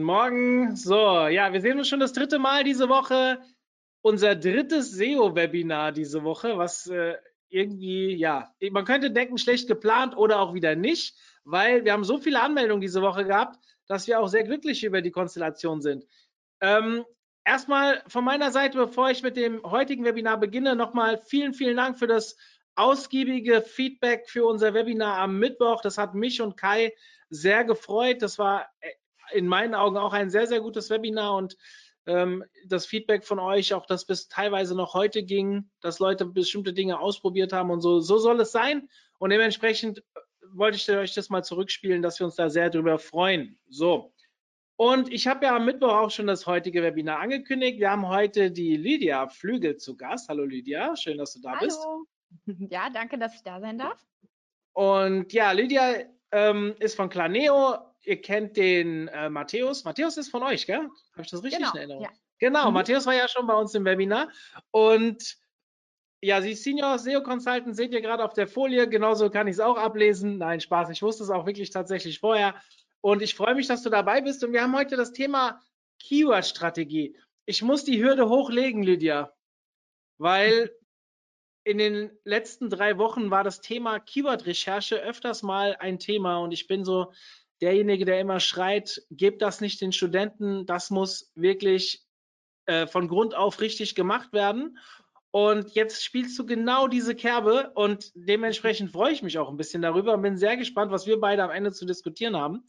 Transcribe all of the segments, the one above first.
Guten Morgen. So, ja, wir sehen uns schon das dritte Mal diese Woche. Unser drittes SEO-Webinar diese Woche, was äh, irgendwie, ja, man könnte denken, schlecht geplant oder auch wieder nicht, weil wir haben so viele Anmeldungen diese Woche gehabt, dass wir auch sehr glücklich über die Konstellation sind. Ähm, erstmal von meiner Seite, bevor ich mit dem heutigen Webinar beginne, nochmal vielen, vielen Dank für das ausgiebige Feedback für unser Webinar am Mittwoch. Das hat mich und Kai sehr gefreut. Das war äh, in meinen Augen auch ein sehr, sehr gutes Webinar und ähm, das Feedback von euch, auch das bis teilweise noch heute ging, dass Leute bestimmte Dinge ausprobiert haben und so, so soll es sein. Und dementsprechend äh, wollte ich euch das mal zurückspielen, dass wir uns da sehr drüber freuen. So. Und ich habe ja am Mittwoch auch schon das heutige Webinar angekündigt. Wir haben heute die Lydia Flügel zu Gast. Hallo Lydia, schön, dass du da Hallo. bist. Ja, danke, dass ich da sein darf. Und ja, Lydia ähm, ist von Claneo. Ihr kennt den äh, Matthäus. Matthäus ist von euch, gell? Habe ich das richtig Genau, in Erinnerung? ja. Genau, Mhm. Matthäus war ja schon bei uns im Webinar. Und ja, sie ist Senior SEO Consultant, seht ihr gerade auf der Folie. Genauso kann ich es auch ablesen. Nein, Spaß. Ich wusste es auch wirklich tatsächlich vorher. Und ich freue mich, dass du dabei bist. Und wir haben heute das Thema Keyword-Strategie. Ich muss die Hürde hochlegen, Lydia, weil in den letzten drei Wochen war das Thema Keyword-Recherche öfters mal ein Thema und ich bin so derjenige, der immer schreit, gebt das nicht den Studenten, das muss wirklich äh, von Grund auf richtig gemacht werden. Und jetzt spielst du genau diese Kerbe und dementsprechend freue ich mich auch ein bisschen darüber und bin sehr gespannt, was wir beide am Ende zu diskutieren haben.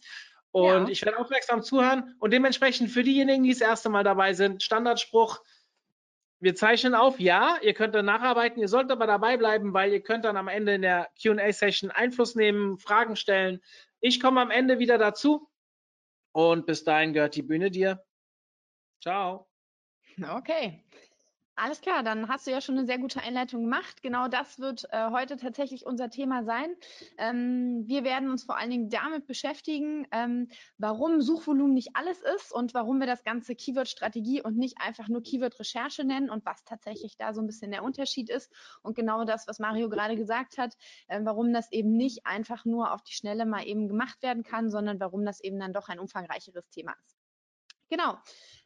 Und Ja. ich werde aufmerksam zuhören und dementsprechend für diejenigen, die das erste Mal dabei sind, Standardspruch, wir zeichnen auf, ja, ihr könnt dann nacharbeiten, ihr sollt aber dabei bleiben, weil ihr könnt dann am Ende in der Q&A-Session Einfluss nehmen, Fragen stellen. Ich komme am Ende wieder dazu und bis dahin gehört die Bühne dir. Ciao. Okay. Alles klar, dann hast du ja schon eine sehr gute Einleitung gemacht. Genau das wird äh, heute tatsächlich unser Thema sein. Ähm, wir werden uns vor allen Dingen damit beschäftigen, ähm, warum Suchvolumen nicht alles ist und warum wir das Ganze Keyword-Strategie und nicht einfach nur Keyword-Recherche nennen und was tatsächlich da so ein bisschen der Unterschied ist. Und genau das, was Mario gerade gesagt hat, äh, warum das eben nicht einfach nur auf die Schnelle mal eben gemacht werden kann, sondern warum das eben dann doch ein umfangreicheres Thema ist. Genau.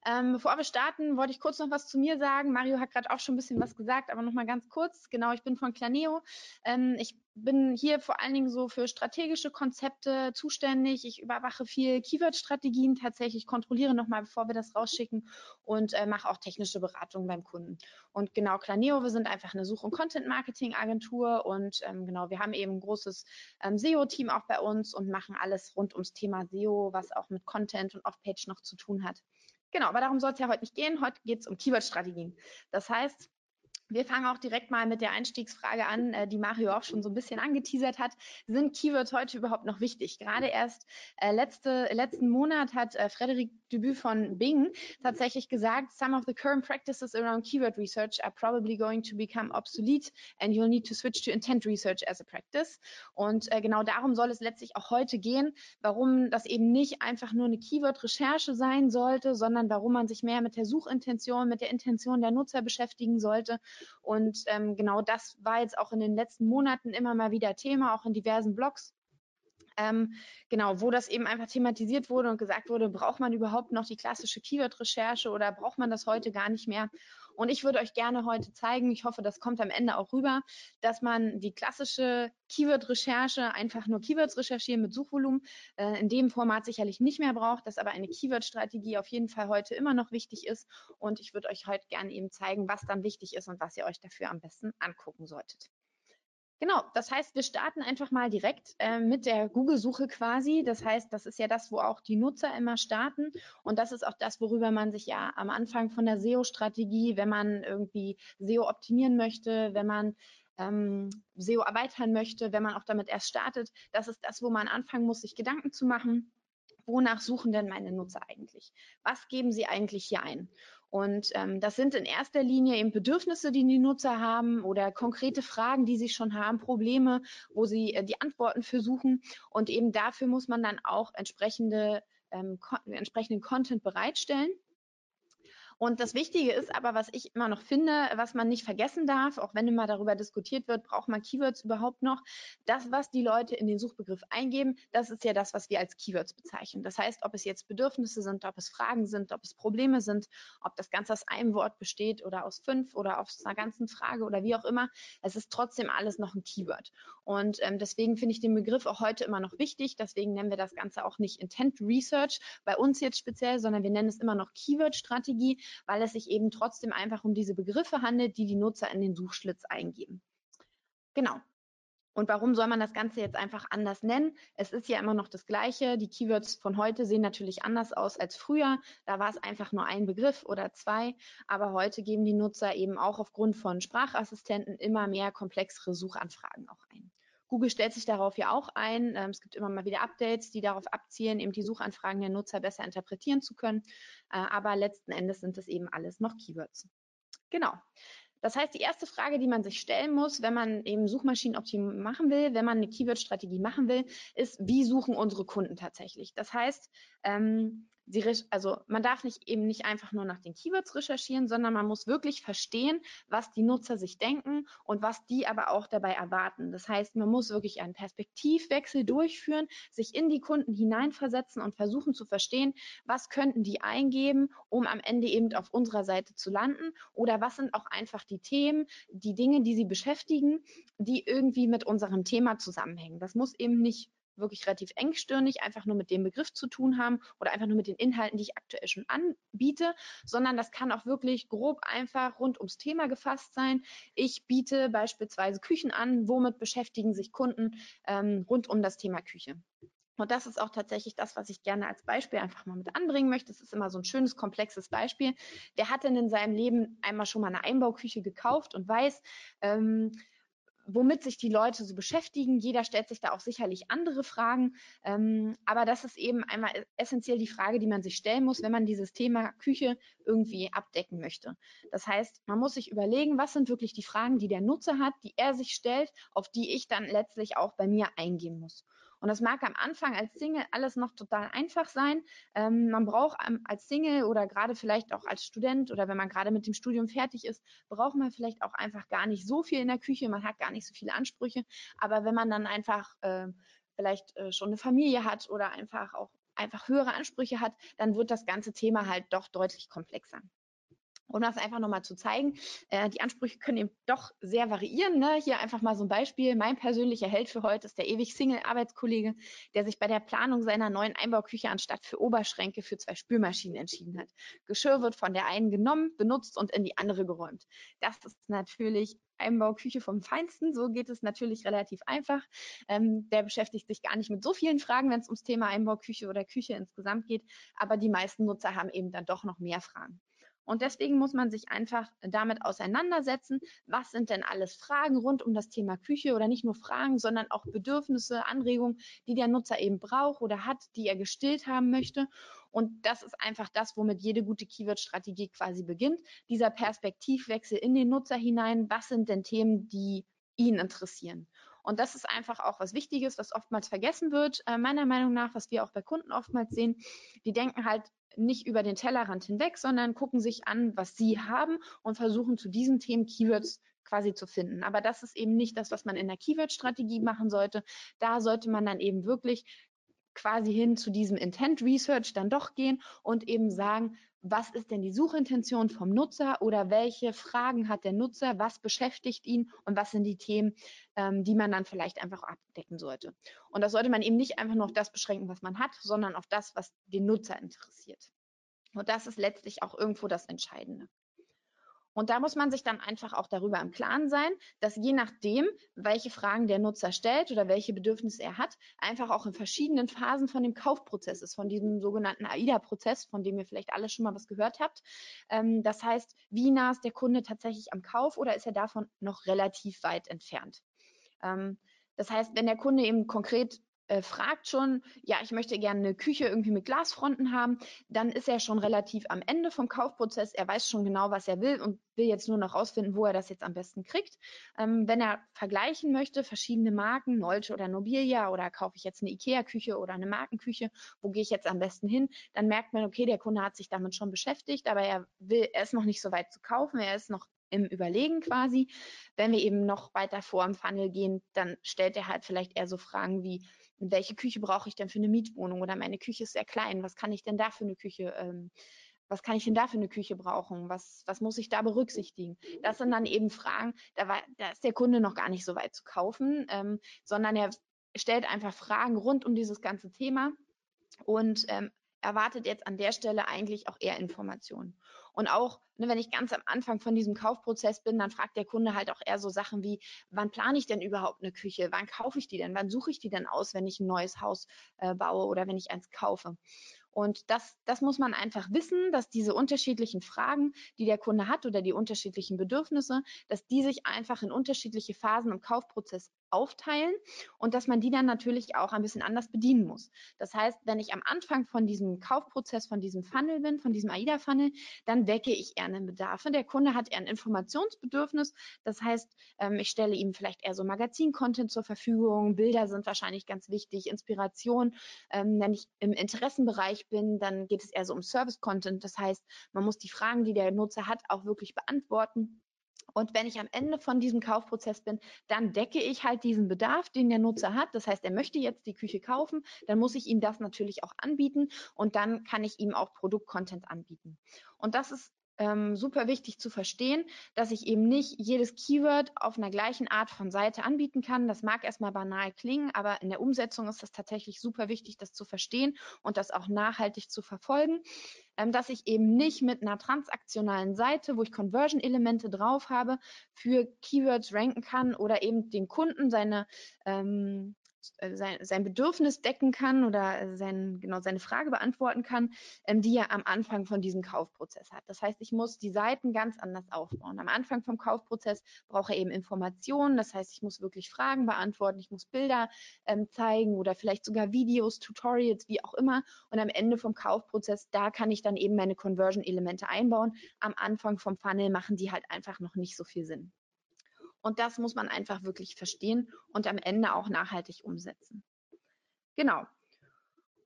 Ähm, bevor wir starten, wollte ich kurz noch was zu mir sagen. Mario hat gerade auch schon ein bisschen was gesagt, aber noch mal ganz kurz. Genau, ich bin von Claneo. Ähm, ich bin hier vor allen Dingen so für strategische Konzepte zuständig. Ich überwache viel Keyword-Strategien tatsächlich, kontrolliere nochmal, bevor wir das rausschicken und äh, mache auch technische Beratung beim Kunden. Und genau, Claneo, wir sind einfach eine Such- und Content-Marketing-Agentur und ähm, genau, wir haben eben ein großes ähm, SEO-Team auch bei uns und machen alles rund ums Thema SEO, was auch mit Content und Off-Page noch zu tun hat. Genau, aber darum soll es ja heute nicht gehen. Heute geht es um Keyword-Strategien. Das heißt, wir fangen auch direkt mal mit der Einstiegsfrage an, äh, die Mario auch schon so ein bisschen angeteasert hat. Sind Keywords heute überhaupt noch wichtig? Gerade erst äh, letzte, letzten Monat hat äh, Frederic Dubu von Bing tatsächlich gesagt, some of the current practices around keyword research are probably going to become obsolete and you'll need to switch to intent research as a practice. Und genau darum soll es letztlich auch heute gehen, warum das eben nicht einfach nur eine Keyword-Recherche sein sollte, sondern warum man sich mehr mit der Suchintention, mit der Intention der Nutzer beschäftigen sollte. Und ähm, genau das war jetzt auch in den letzten Monaten immer mal wieder Thema, auch in diversen Blogs. Ähm, genau, wo das eben einfach thematisiert wurde und gesagt wurde, braucht man überhaupt noch die klassische Keyword-Recherche oder braucht man das heute gar nicht mehr? Und ich würde euch gerne heute zeigen, ich hoffe, das kommt am Ende auch rüber, dass man die klassische Keyword-Recherche, einfach nur Keywords recherchieren mit Suchvolumen, äh, in dem Format sicherlich nicht mehr braucht, dass aber eine Keyword-Strategie auf jeden Fall heute immer noch wichtig ist. Und ich würde euch heute gerne eben zeigen, was dann wichtig ist und was ihr euch dafür am besten angucken solltet. Genau, das heißt, wir starten einfach mal direkt äh, mit der Google-Suche quasi. Das heißt, das ist ja das, wo auch die Nutzer immer starten. Und das ist auch das, worüber man sich ja am Anfang von der SEO-Strategie, wenn man irgendwie SEO optimieren möchte, wenn man ähm, SEO erweitern möchte, wenn man auch damit erst startet, das ist das, wo man anfangen muss, sich Gedanken zu machen wonach suchen denn meine Nutzer eigentlich? Was geben sie eigentlich hier ein? Und ähm, das sind in erster Linie eben Bedürfnisse, die die Nutzer haben oder konkrete Fragen, die sie schon haben, Probleme, wo sie äh, die Antworten versuchen. Und eben dafür muss man dann auch entsprechende, ähm, entsprechenden Content bereitstellen. Und das Wichtige ist aber, was ich immer noch finde, was man nicht vergessen darf, auch wenn immer darüber diskutiert wird, braucht man Keywords überhaupt noch? Das, was die Leute in den Suchbegriff eingeben, das ist ja das, was wir als Keywords bezeichnen. Das heißt, ob es jetzt Bedürfnisse sind, ob es Fragen sind, ob es Probleme sind, ob das Ganze aus einem Wort besteht oder aus fünf oder aus einer ganzen Frage oder wie auch immer, es ist trotzdem alles noch ein Keyword. Und ähm, deswegen finde ich den Begriff auch heute immer noch wichtig. Deswegen nennen wir das Ganze auch nicht Intent Research bei uns jetzt speziell, sondern wir nennen es immer noch Keyword-Strategie, weil es sich eben trotzdem einfach um diese Begriffe handelt, die die Nutzer in den Suchschlitz eingeben. Genau. Und warum soll man das Ganze jetzt einfach anders nennen? Es ist ja immer noch das Gleiche. Die Keywords von heute sehen natürlich anders aus als früher. Da war es einfach nur ein Begriff oder zwei. Aber heute geben die Nutzer eben auch aufgrund von Sprachassistenten immer mehr komplexere Suchanfragen auch ein. Google stellt sich darauf ja auch ein. Ähm, es gibt immer mal wieder Updates, die darauf abzielen, eben die Suchanfragen der Nutzer besser interpretieren zu können. Äh, aber letzten Endes sind es eben alles noch Keywords. Genau. Das heißt, die erste Frage, die man sich stellen muss, wenn man eben Suchmaschinenoptimierung machen will, wenn man eine Keyword-Strategie machen will, ist, wie suchen unsere Kunden tatsächlich? Das heißt, ähm, sie, also man darf nicht eben nicht einfach nur nach den Keywords recherchieren, sondern man muss wirklich verstehen, was die Nutzer sich denken und was die aber auch dabei erwarten. Das heißt, man muss wirklich einen Perspektivwechsel durchführen, sich in die Kunden hineinversetzen und versuchen zu verstehen, was könnten die eingeben, um am Ende eben auf unserer Seite zu landen oder was sind auch einfach die Themen, die Dinge, die sie beschäftigen, die irgendwie mit unserem Thema zusammenhängen. Das muss eben nicht wirklich relativ engstirnig einfach nur mit dem Begriff zu tun haben oder einfach nur mit den Inhalten, die ich aktuell schon anbiete, sondern das kann auch wirklich grob einfach rund ums Thema gefasst sein. Ich biete beispielsweise Küchen an, womit beschäftigen sich Kunden ähm, rund um das Thema Küche. Und das ist auch tatsächlich das, was ich gerne als Beispiel einfach mal mit anbringen möchte. Das ist immer so ein schönes, komplexes Beispiel. Wer hat denn in seinem Leben einmal schon mal eine Einbauküche gekauft und weiß, ähm, womit sich die Leute so beschäftigen. Jeder stellt sich da auch sicherlich andere Fragen. Ähm, aber das ist eben einmal essentiell die Frage, die man sich stellen muss, wenn man dieses Thema Küche irgendwie abdecken möchte. Das heißt, man muss sich überlegen, was sind wirklich die Fragen, die der Nutzer hat, die er sich stellt, auf die ich dann letztlich auch bei mir eingehen muss. Und das mag am Anfang als Single alles noch total einfach sein. Ähm, man braucht als Single oder gerade vielleicht auch als Student oder wenn man gerade mit dem Studium fertig ist, braucht man vielleicht auch einfach gar nicht so viel in der Küche. Man hat gar nicht so viele Ansprüche. Aber wenn man dann einfach äh, vielleicht äh, schon eine Familie hat oder einfach auch einfach höhere Ansprüche hat, dann wird das ganze Thema halt doch deutlich komplexer um das einfach nochmal zu zeigen. Äh, die Ansprüche können eben doch sehr variieren. Ne? Hier einfach mal so ein Beispiel. Mein persönlicher Held für heute ist der ewig Single-Arbeitskollege, der sich bei der Planung seiner neuen Einbauküche anstatt für Oberschränke für zwei Spülmaschinen entschieden hat. Geschirr wird von der einen genommen, benutzt und in die andere geräumt. Das ist natürlich Einbauküche vom Feinsten. So geht es natürlich relativ einfach. Ähm, der beschäftigt sich gar nicht mit so vielen Fragen, wenn es ums Thema Einbauküche oder Küche insgesamt geht. Aber die meisten Nutzer haben eben dann doch noch mehr Fragen. Und deswegen muss man sich einfach damit auseinandersetzen, was sind denn alles Fragen rund um das Thema Küche oder nicht nur Fragen, sondern auch Bedürfnisse, Anregungen, die der Nutzer eben braucht oder hat, die er gestillt haben möchte. Und das ist einfach das, womit jede gute Keyword-Strategie quasi beginnt. Dieser Perspektivwechsel in den Nutzer hinein. Was sind denn Themen, die ihn interessieren? Und das ist einfach auch was Wichtiges, was oftmals vergessen wird, äh, meiner Meinung nach, was wir auch bei Kunden oftmals sehen. Die denken halt nicht über den Tellerrand hinweg, sondern gucken sich an, was sie haben und versuchen zu diesen Themen Keywords quasi zu finden. Aber das ist eben nicht das, was man in der Keyword-Strategie machen sollte. Da sollte man dann eben wirklich quasi hin zu diesem Intent Research dann doch gehen und eben sagen, was ist denn die Suchintention vom Nutzer oder welche Fragen hat der Nutzer, was beschäftigt ihn und was sind die Themen, ähm, die man dann vielleicht einfach abdecken sollte. Und das sollte man eben nicht einfach nur auf das beschränken, was man hat, sondern auf das, was den Nutzer interessiert. Und das ist letztlich auch irgendwo das Entscheidende. Und da muss man sich dann einfach auch darüber im Klaren sein, dass je nachdem, welche Fragen der Nutzer stellt oder welche Bedürfnisse er hat, einfach auch in verschiedenen Phasen von dem Kaufprozess ist, von diesem sogenannten AIDA-Prozess, von dem ihr vielleicht alle schon mal was gehört habt. Ähm, das heißt, wie nah ist der Kunde tatsächlich am Kauf oder ist er davon noch relativ weit entfernt? Ähm, das heißt, wenn der Kunde eben konkret äh, fragt schon, ja, ich möchte gerne eine Küche irgendwie mit Glasfronten haben, dann ist er schon relativ am Ende vom Kaufprozess. Er weiß schon genau, was er will und will jetzt nur noch rausfinden, wo er das jetzt am besten kriegt. Ähm, wenn er vergleichen möchte, verschiedene Marken, Nolte oder Nobilia oder kaufe ich jetzt eine Ikea-Küche oder eine Markenküche, wo gehe ich jetzt am besten hin, dann merkt man, okay, der Kunde hat sich damit schon beschäftigt, aber er will, er ist noch nicht so weit zu kaufen, er ist noch im Überlegen quasi. Wenn wir eben noch weiter vor im Funnel gehen, dann stellt er halt vielleicht eher so Fragen wie, welche Küche brauche ich denn für eine Mietwohnung oder meine Küche ist sehr klein, was kann ich denn da für eine Küche, ähm, was kann ich denn da für eine Küche brauchen? Was, was muss ich da berücksichtigen? Das sind dann eben Fragen, da, war, da ist der Kunde noch gar nicht so weit zu kaufen, ähm, sondern er stellt einfach Fragen rund um dieses ganze Thema und ähm, erwartet jetzt an der Stelle eigentlich auch eher Informationen. Und auch, ne, wenn ich ganz am Anfang von diesem Kaufprozess bin, dann fragt der Kunde halt auch eher so Sachen wie, wann plane ich denn überhaupt eine Küche? Wann kaufe ich die denn? Wann suche ich die denn aus, wenn ich ein neues Haus äh, baue oder wenn ich eins kaufe? Und das, das muss man einfach wissen, dass diese unterschiedlichen Fragen, die der Kunde hat oder die unterschiedlichen Bedürfnisse, dass die sich einfach in unterschiedliche Phasen im Kaufprozess aufteilen und dass man die dann natürlich auch ein bisschen anders bedienen muss. Das heißt, wenn ich am Anfang von diesem Kaufprozess, von diesem Funnel bin, von diesem AIDA-Funnel, dann decke ich eher einen Bedarf. Der Kunde hat eher ein Informationsbedürfnis. Das heißt, ähm, ich stelle ihm vielleicht eher so Magazin-Content zur Verfügung. Bilder sind wahrscheinlich ganz wichtig, Inspiration. Ähm, wenn ich im Interessenbereich bin, dann geht es eher so um Service-Content. Das heißt, man muss die Fragen, die der Nutzer hat, auch wirklich beantworten. Und wenn ich am Ende von diesem Kaufprozess bin, dann decke ich halt diesen Bedarf, den der Nutzer hat. Das heißt, er möchte jetzt die Küche kaufen, dann muss ich ihm das natürlich auch anbieten und dann kann ich ihm auch Produktcontent anbieten. Und das ist ähm, super wichtig zu verstehen, dass ich eben nicht jedes Keyword auf einer gleichen Art von Seite anbieten kann. Das mag erstmal banal klingen, aber in der Umsetzung ist das tatsächlich super wichtig, das zu verstehen und das auch nachhaltig zu verfolgen. Ähm, dass ich eben nicht mit einer transaktionalen Seite, wo ich Conversion-Elemente drauf habe, für Keywords ranken kann oder eben den Kunden seine ähm, äh, sein, sein Bedürfnis decken kann oder äh, sein, genau seine Frage beantworten kann, ähm, die er am Anfang von diesem Kaufprozess hat. Das heißt, ich muss die Seiten ganz anders aufbauen. Am Anfang vom Kaufprozess brauche er eben Informationen. Das heißt, ich muss wirklich Fragen beantworten, ich muss Bilder ähm, zeigen oder vielleicht sogar Videos, Tutorials, wie auch immer. Und am Ende vom Kaufprozess, da kann ich dann eben meine Conversion-Elemente einbauen. Am Anfang vom Funnel machen die halt einfach noch nicht so viel Sinn. Und das muss man einfach wirklich verstehen und am Ende auch nachhaltig umsetzen. Genau.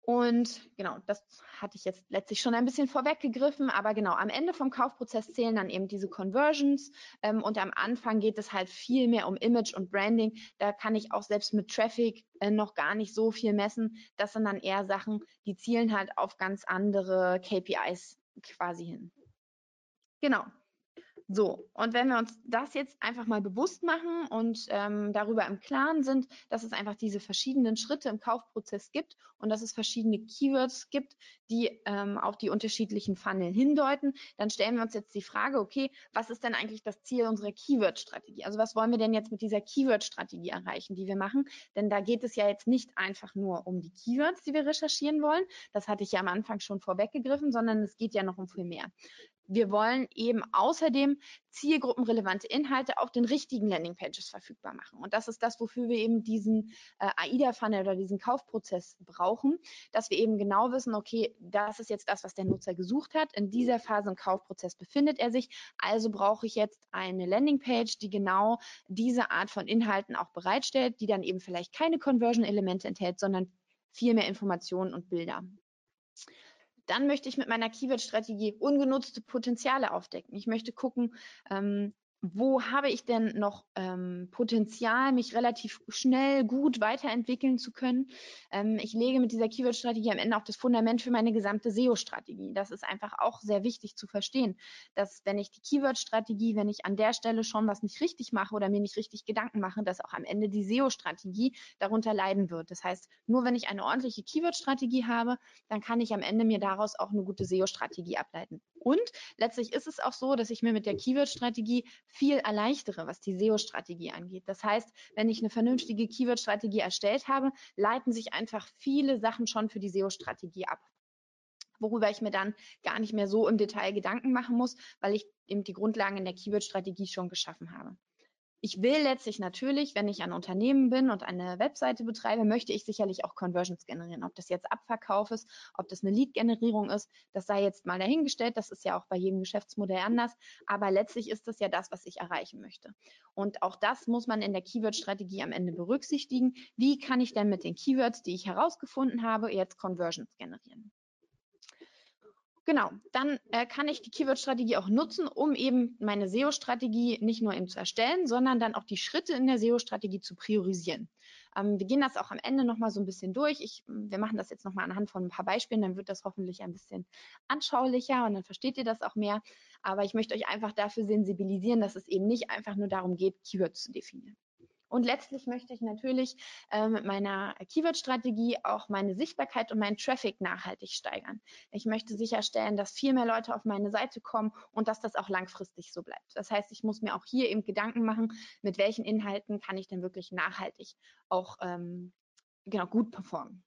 Und genau, das hatte ich jetzt letztlich schon ein bisschen vorweggegriffen, aber genau, am Ende vom Kaufprozess zählen dann eben diese Conversions ähm, und am Anfang geht es halt viel mehr um Image und Branding. Da kann ich auch selbst mit Traffic äh, noch gar nicht so viel messen. Das sind dann eher Sachen, die zielen halt auf ganz andere KPIs quasi hin. Genau. So, und wenn wir uns das jetzt einfach mal bewusst machen und ähm, darüber im Klaren sind, dass es einfach diese verschiedenen Schritte im Kaufprozess gibt und dass es verschiedene Keywords gibt, die ähm, auf die unterschiedlichen Funnel hindeuten, dann stellen wir uns jetzt die Frage, okay, was ist denn eigentlich das Ziel unserer Keyword-Strategie? Also was wollen wir denn jetzt mit dieser Keyword-Strategie erreichen, die wir machen? Denn da geht es ja jetzt nicht einfach nur um die Keywords, die wir recherchieren wollen. Das hatte ich ja am Anfang schon vorweggegriffen, sondern es geht ja noch um viel mehr wir wollen eben außerdem zielgruppenrelevante Inhalte auf den richtigen Landingpages verfügbar machen. Und das ist das, wofür wir eben diesen äh, AIDA-Funnel oder diesen Kaufprozess brauchen, dass wir eben genau wissen, okay, das ist jetzt das, was der Nutzer gesucht hat. In dieser Phase im Kaufprozess befindet er sich. Also brauche ich jetzt eine Landingpage, die genau diese Art von Inhalten auch bereitstellt, die dann eben vielleicht keine Conversion-Elemente enthält, sondern viel mehr Informationen und Bilder. Dann möchte ich mit meiner Keyword-Strategie ungenutzte Potenziale aufdecken. Ich möchte gucken, ähm, wo habe ich denn noch ähm, Potenzial, mich relativ schnell gut weiterentwickeln zu können. Ähm, ich lege mit dieser Keyword-Strategie am Ende auch das Fundament für meine gesamte SEO-Strategie. Das ist einfach auch sehr wichtig zu verstehen, dass wenn ich die Keyword-Strategie, wenn ich an der Stelle schon was nicht richtig mache oder mir nicht richtig Gedanken mache, dass auch am Ende die SEO-Strategie darunter leiden wird. Das heißt, nur wenn ich eine ordentliche Keyword-Strategie habe, dann kann ich am Ende mir daraus auch eine gute SEO-Strategie ableiten. Und letztlich ist es auch so, dass ich mir mit der Keyword-Strategie viel erleichtere, was die SEO-Strategie angeht. Das heißt, wenn ich eine vernünftige Keyword-Strategie erstellt habe, leiten sich einfach viele Sachen schon für die SEO-Strategie ab worüber ich mir dann gar nicht mehr so im Detail Gedanken machen muss, weil ich eben die Grundlagen in der Keyword-Strategie schon geschaffen habe. Ich will letztlich natürlich, wenn ich ein Unternehmen bin und eine Webseite betreibe, möchte ich sicherlich auch Conversions generieren. Ob das jetzt Abverkauf ist, ob das eine Lead-Generierung ist, das sei jetzt mal dahingestellt. Das ist ja auch bei jedem Geschäftsmodell anders. Aber letztlich ist das ja das, was ich erreichen möchte. Und auch das muss man in der Keyword-Strategie am Ende berücksichtigen. Wie kann ich denn mit den Keywords, die ich herausgefunden habe, jetzt Conversions generieren? Genau, dann äh, kann ich die Keyword-Strategie auch nutzen, um eben meine SEO-Strategie nicht nur eben zu erstellen, sondern dann auch die Schritte in der SEO-Strategie zu priorisieren. Ähm, wir gehen das auch am Ende nochmal so ein bisschen durch. Ich, wir machen das jetzt nochmal anhand von ein paar Beispielen, dann wird das hoffentlich ein bisschen anschaulicher und dann versteht ihr das auch mehr. Aber ich möchte euch einfach dafür sensibilisieren, dass es eben nicht einfach nur darum geht, Keywords zu definieren. Und letztlich möchte ich natürlich äh, mit meiner Keyword-Strategie auch meine Sichtbarkeit und meinen Traffic nachhaltig steigern. Ich möchte sicherstellen, dass viel mehr Leute auf meine Seite kommen und dass das auch langfristig so bleibt. Das heißt, ich muss mir auch hier eben Gedanken machen, mit welchen Inhalten kann ich denn wirklich nachhaltig auch ähm, genau gut performen.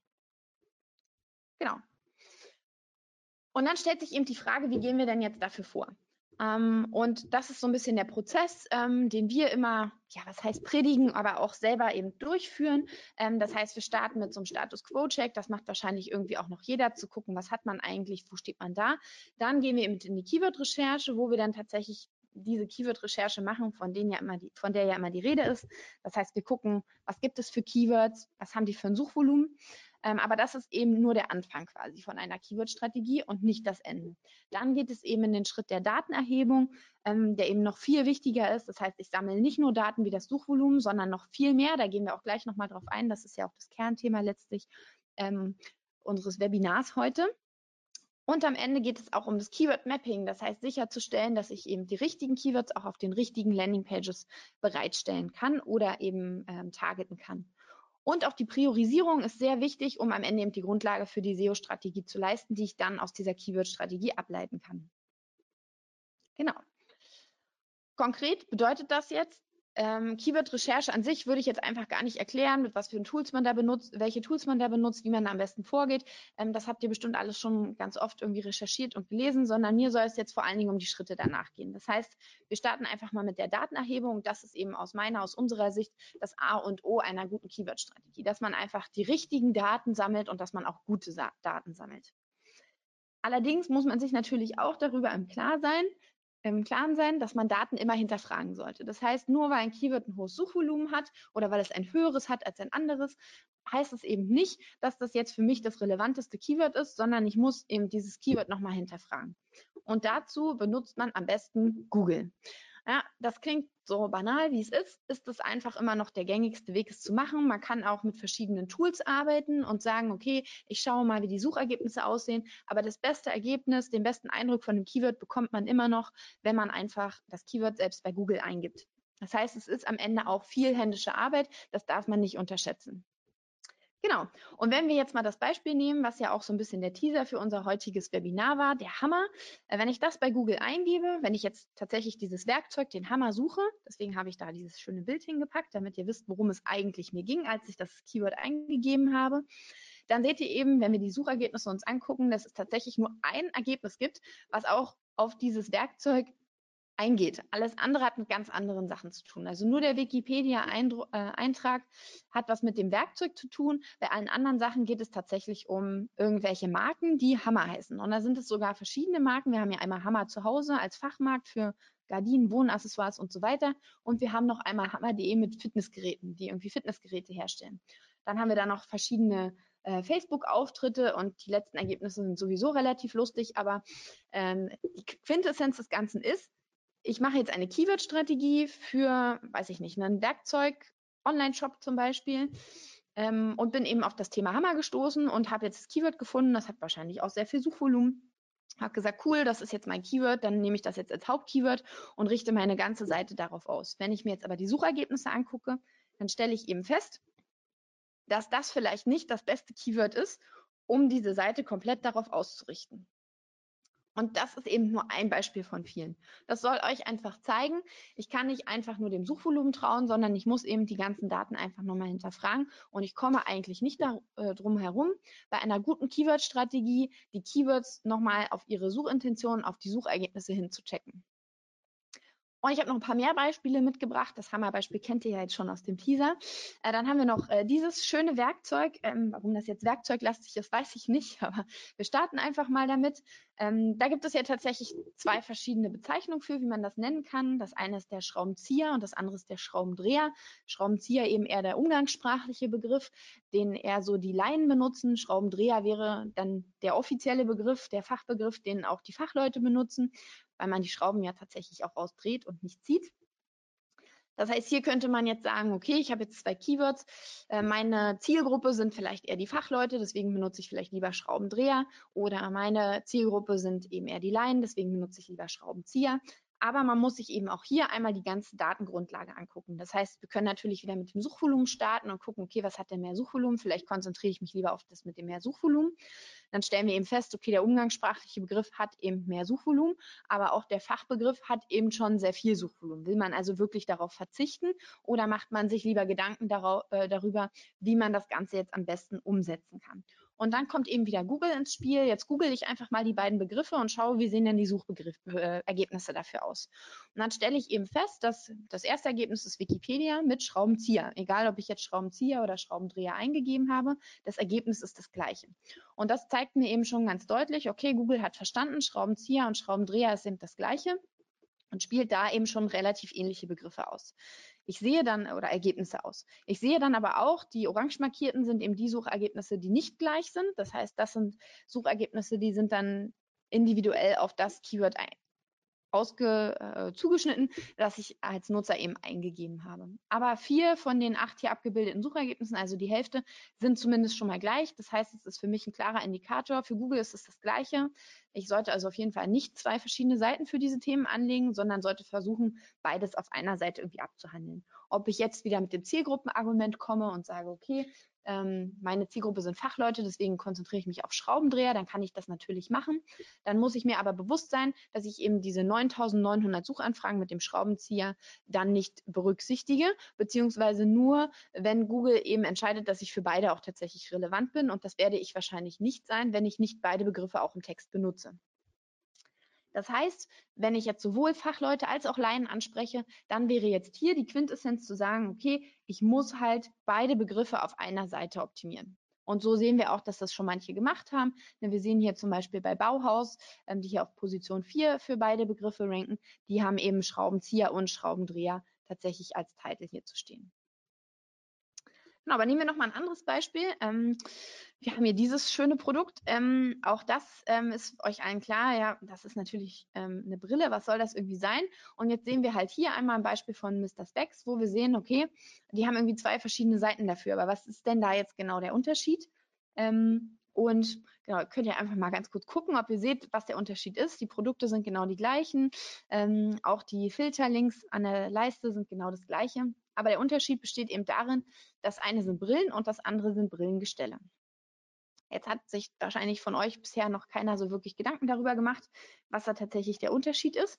Genau. Und dann stellt sich eben die Frage, wie gehen wir denn jetzt dafür vor? Ähm, und das ist so ein bisschen der Prozess, ähm, den wir immer, ja, was heißt predigen, aber auch selber eben durchführen. Ähm, das heißt, wir starten mit so einem Status Quo-Check. Das macht wahrscheinlich irgendwie auch noch jeder, zu gucken, was hat man eigentlich, wo steht man da. Dann gehen wir eben in die Keyword-Recherche, wo wir dann tatsächlich diese Keyword-Recherche machen, von denen ja immer die, von der ja immer die Rede ist. Das heißt, wir gucken, was gibt es für Keywords, was haben die für ein Suchvolumen. Ähm, aber das ist eben nur der Anfang quasi von einer Keyword-Strategie und nicht das Ende. Dann geht es eben in den Schritt der Datenerhebung, ähm, der eben noch viel wichtiger ist. Das heißt, ich sammle nicht nur Daten wie das Suchvolumen, sondern noch viel mehr. Da gehen wir auch gleich nochmal drauf ein. Das ist ja auch das Kernthema letztlich ähm, unseres Webinars heute. Und am Ende geht es auch um das Keyword Mapping, das heißt sicherzustellen, dass ich eben die richtigen Keywords auch auf den richtigen Landingpages bereitstellen kann oder eben ähm, targeten kann. Und auch die Priorisierung ist sehr wichtig, um am Ende eben die Grundlage für die SEO-Strategie zu leisten, die ich dann aus dieser Keyword-Strategie ableiten kann. Genau. Konkret bedeutet das jetzt, ähm, Keyword-Recherche an sich würde ich jetzt einfach gar nicht erklären, mit was für Tools man da benutzt, welche Tools man da benutzt, wie man da am besten vorgeht. Ähm, das habt ihr bestimmt alles schon ganz oft irgendwie recherchiert und gelesen, sondern mir soll es jetzt vor allen Dingen um die Schritte danach gehen. Das heißt, wir starten einfach mal mit der Datenerhebung. Das ist eben aus meiner, aus unserer Sicht das A und O einer guten Keyword-Strategie, dass man einfach die richtigen Daten sammelt und dass man auch gute Daten sammelt. Allerdings muss man sich natürlich auch darüber im Klaren sein, im Klaren sein, dass man Daten immer hinterfragen sollte. Das heißt, nur weil ein Keyword ein hohes Suchvolumen hat oder weil es ein höheres hat als ein anderes, heißt es eben nicht, dass das jetzt für mich das relevanteste Keyword ist, sondern ich muss eben dieses Keyword nochmal hinterfragen. Und dazu benutzt man am besten Google. Ja, das klingt so banal, wie es ist, ist es einfach immer noch der gängigste Weg, es zu machen. Man kann auch mit verschiedenen Tools arbeiten und sagen, okay, ich schaue mal, wie die Suchergebnisse aussehen. Aber das beste Ergebnis, den besten Eindruck von dem Keyword bekommt man immer noch, wenn man einfach das Keyword selbst bei Google eingibt. Das heißt, es ist am Ende auch viel händische Arbeit. Das darf man nicht unterschätzen. Genau. Und wenn wir jetzt mal das Beispiel nehmen, was ja auch so ein bisschen der Teaser für unser heutiges Webinar war, der Hammer. Äh, wenn ich das bei Google eingebe, wenn ich jetzt tatsächlich dieses Werkzeug, den Hammer suche, deswegen habe ich da dieses schöne Bild hingepackt, damit ihr wisst, worum es eigentlich mir ging, als ich das Keyword eingegeben habe, dann seht ihr eben, wenn wir die Suchergebnisse uns angucken, dass es tatsächlich nur ein Ergebnis gibt, was auch auf dieses Werkzeug eingeht. Alles andere hat mit ganz anderen Sachen zu tun. Also nur der Wikipedia-Eintrag äh, hat was mit dem Werkzeug zu tun. Bei allen anderen Sachen geht es tatsächlich um irgendwelche Marken, die Hammer heißen. Und da sind es sogar verschiedene Marken. Wir haben ja einmal Hammer zu Hause als Fachmarkt für Gardinen, Wohnaccessoires und so weiter. Und wir haben noch einmal Hammer.de mit Fitnessgeräten, die irgendwie Fitnessgeräte herstellen. Dann haben wir da noch verschiedene äh, Facebook-Auftritte und die letzten Ergebnisse sind sowieso relativ lustig, aber ähm, die Quintessenz des Ganzen ist, ich mache jetzt eine Keyword-Strategie für, weiß ich nicht, einen Werkzeug, Online-Shop zum Beispiel ähm, und bin eben auf das Thema Hammer gestoßen und habe jetzt das Keyword gefunden. Das hat wahrscheinlich auch sehr viel Suchvolumen. Habe gesagt, cool, das ist jetzt mein Keyword, dann nehme ich das jetzt als Hauptkeyword und richte meine ganze Seite darauf aus. Wenn ich mir jetzt aber die Suchergebnisse angucke, dann stelle ich eben fest, dass das vielleicht nicht das beste Keyword ist, um diese Seite komplett darauf auszurichten. Und das ist eben nur ein Beispiel von vielen. Das soll euch einfach zeigen, ich kann nicht einfach nur dem Suchvolumen trauen, sondern ich muss eben die ganzen Daten einfach nochmal hinterfragen. Und ich komme eigentlich nicht da, äh, herum, bei einer guten Keyword-Strategie die Keywords nochmal auf ihre Suchintention, auf die Suchergebnisse hinzuchecken. Und ich habe noch ein paar mehr Beispiele mitgebracht. Das Hammerbeispiel kennt ihr ja jetzt schon aus dem Teaser. Äh, dann haben wir noch äh, dieses schöne Werkzeug. Ähm, warum das jetzt werkzeuglastig ist, weiß ich nicht, aber wir starten einfach mal damit. Ähm, da gibt es ja tatsächlich zwei verschiedene Bezeichnungen für, wie man das nennen kann. Das eine ist der Schraubenzieher und das andere ist der Schraubendreher. Schraubenzieher eben eher der umgangssprachliche Begriff, den eher so die Laien benutzen. Schraubendreher wäre dann der offizielle Begriff, der Fachbegriff, den auch die Fachleute benutzen weil man die Schrauben ja tatsächlich auch rausdreht und nicht zieht. Das heißt, hier könnte man jetzt sagen, okay, ich habe jetzt zwei Keywords. Äh, meine Zielgruppe sind vielleicht eher die Fachleute, deswegen benutze ich vielleicht lieber Schraubendreher. Oder meine Zielgruppe sind eben eher die Laien, deswegen benutze ich lieber Schraubenzieher. Aber man muss sich eben auch hier einmal die ganze Datengrundlage angucken. Das heißt, wir können natürlich wieder mit dem Suchvolumen starten und gucken, okay, was hat denn mehr Suchvolumen? Vielleicht konzentriere ich mich lieber auf das mit dem mehr Suchvolumen. Dann stellen wir eben fest, okay, der umgangssprachliche Begriff hat eben mehr Suchvolumen, aber auch der Fachbegriff hat eben schon sehr viel Suchvolumen. Will man also wirklich darauf verzichten oder macht man sich lieber Gedanken darauf, äh, darüber, wie man das Ganze jetzt am besten umsetzen kann? Und dann kommt eben wieder Google ins Spiel. Jetzt google ich einfach mal die beiden Begriffe und schaue, wie sehen denn die Suchergebnisse äh, dafür aus. Und dann stelle ich eben fest, dass das erste Ergebnis ist Wikipedia mit Schraubenzieher. Egal, ob ich jetzt Schraubenzieher oder Schraubendreher eingegeben habe, das Ergebnis ist das gleiche. Und das zeigt mir eben schon ganz deutlich, okay, Google hat verstanden, Schraubenzieher und Schraubendreher eben das gleiche und spielt da eben schon relativ ähnliche Begriffe aus. Ich sehe dann, oder Ergebnisse aus. Ich sehe dann aber auch, die orange markierten sind eben die Suchergebnisse, die nicht gleich sind. Das heißt, das sind Suchergebnisse, die sind dann individuell auf das Keyword ausge, äh, zugeschnitten, das ich als Nutzer eben eingegeben habe. Aber vier von den acht hier abgebildeten Suchergebnissen, also die Hälfte, sind zumindest schon mal gleich. Das heißt, es ist für mich ein klarer Indikator. Für Google ist es das Gleiche. Ich sollte also auf jeden Fall nicht zwei verschiedene Seiten für diese Themen anlegen, sondern sollte versuchen, beides auf einer Seite irgendwie abzuhandeln. Ob ich jetzt wieder mit dem Zielgruppenargument komme und sage, okay, ähm, meine Zielgruppe sind Fachleute, deswegen konzentriere ich mich auf Schraubendreher, dann kann ich das natürlich machen. Dann muss ich mir aber bewusst sein, dass ich eben diese 9900 Suchanfragen mit dem Schraubenzieher dann nicht berücksichtige, beziehungsweise nur, wenn Google eben entscheidet, dass ich für beide auch tatsächlich relevant bin. Und das werde ich wahrscheinlich nicht sein, wenn ich nicht beide Begriffe auch im Text benutze. Das heißt, wenn ich jetzt sowohl Fachleute als auch Laien anspreche, dann wäre jetzt hier die Quintessenz zu sagen, okay, ich muss halt beide Begriffe auf einer Seite optimieren. Und so sehen wir auch, dass das schon manche gemacht haben. Wir sehen hier zum Beispiel bei Bauhaus, ähm, die hier auf Position 4 für beide Begriffe ranken, die haben eben Schraubenzieher und Schraubendreher tatsächlich als Titel hier zu stehen. Genau, aber nehmen wir noch mal ein anderes Beispiel. Ähm, wir haben hier dieses schöne Produkt. Ähm, auch das ähm, ist euch allen klar. Ja, das ist natürlich ähm, eine Brille. Was soll das irgendwie sein? Und jetzt sehen wir halt hier einmal ein Beispiel von Mr. Specs, wo wir sehen, okay, die haben irgendwie zwei verschiedene Seiten dafür. Aber was ist denn da jetzt genau der Unterschied? Ähm, und genau, könnt ihr einfach mal ganz kurz gucken, ob ihr seht, was der Unterschied ist. Die Produkte sind genau die gleichen. Ähm, auch die Filterlinks an der Leiste sind genau das gleiche. Aber der Unterschied besteht eben darin, das eine sind Brillen und das andere sind Brillengestelle. Jetzt hat sich wahrscheinlich von euch bisher noch keiner so wirklich Gedanken darüber gemacht, was da tatsächlich der Unterschied ist.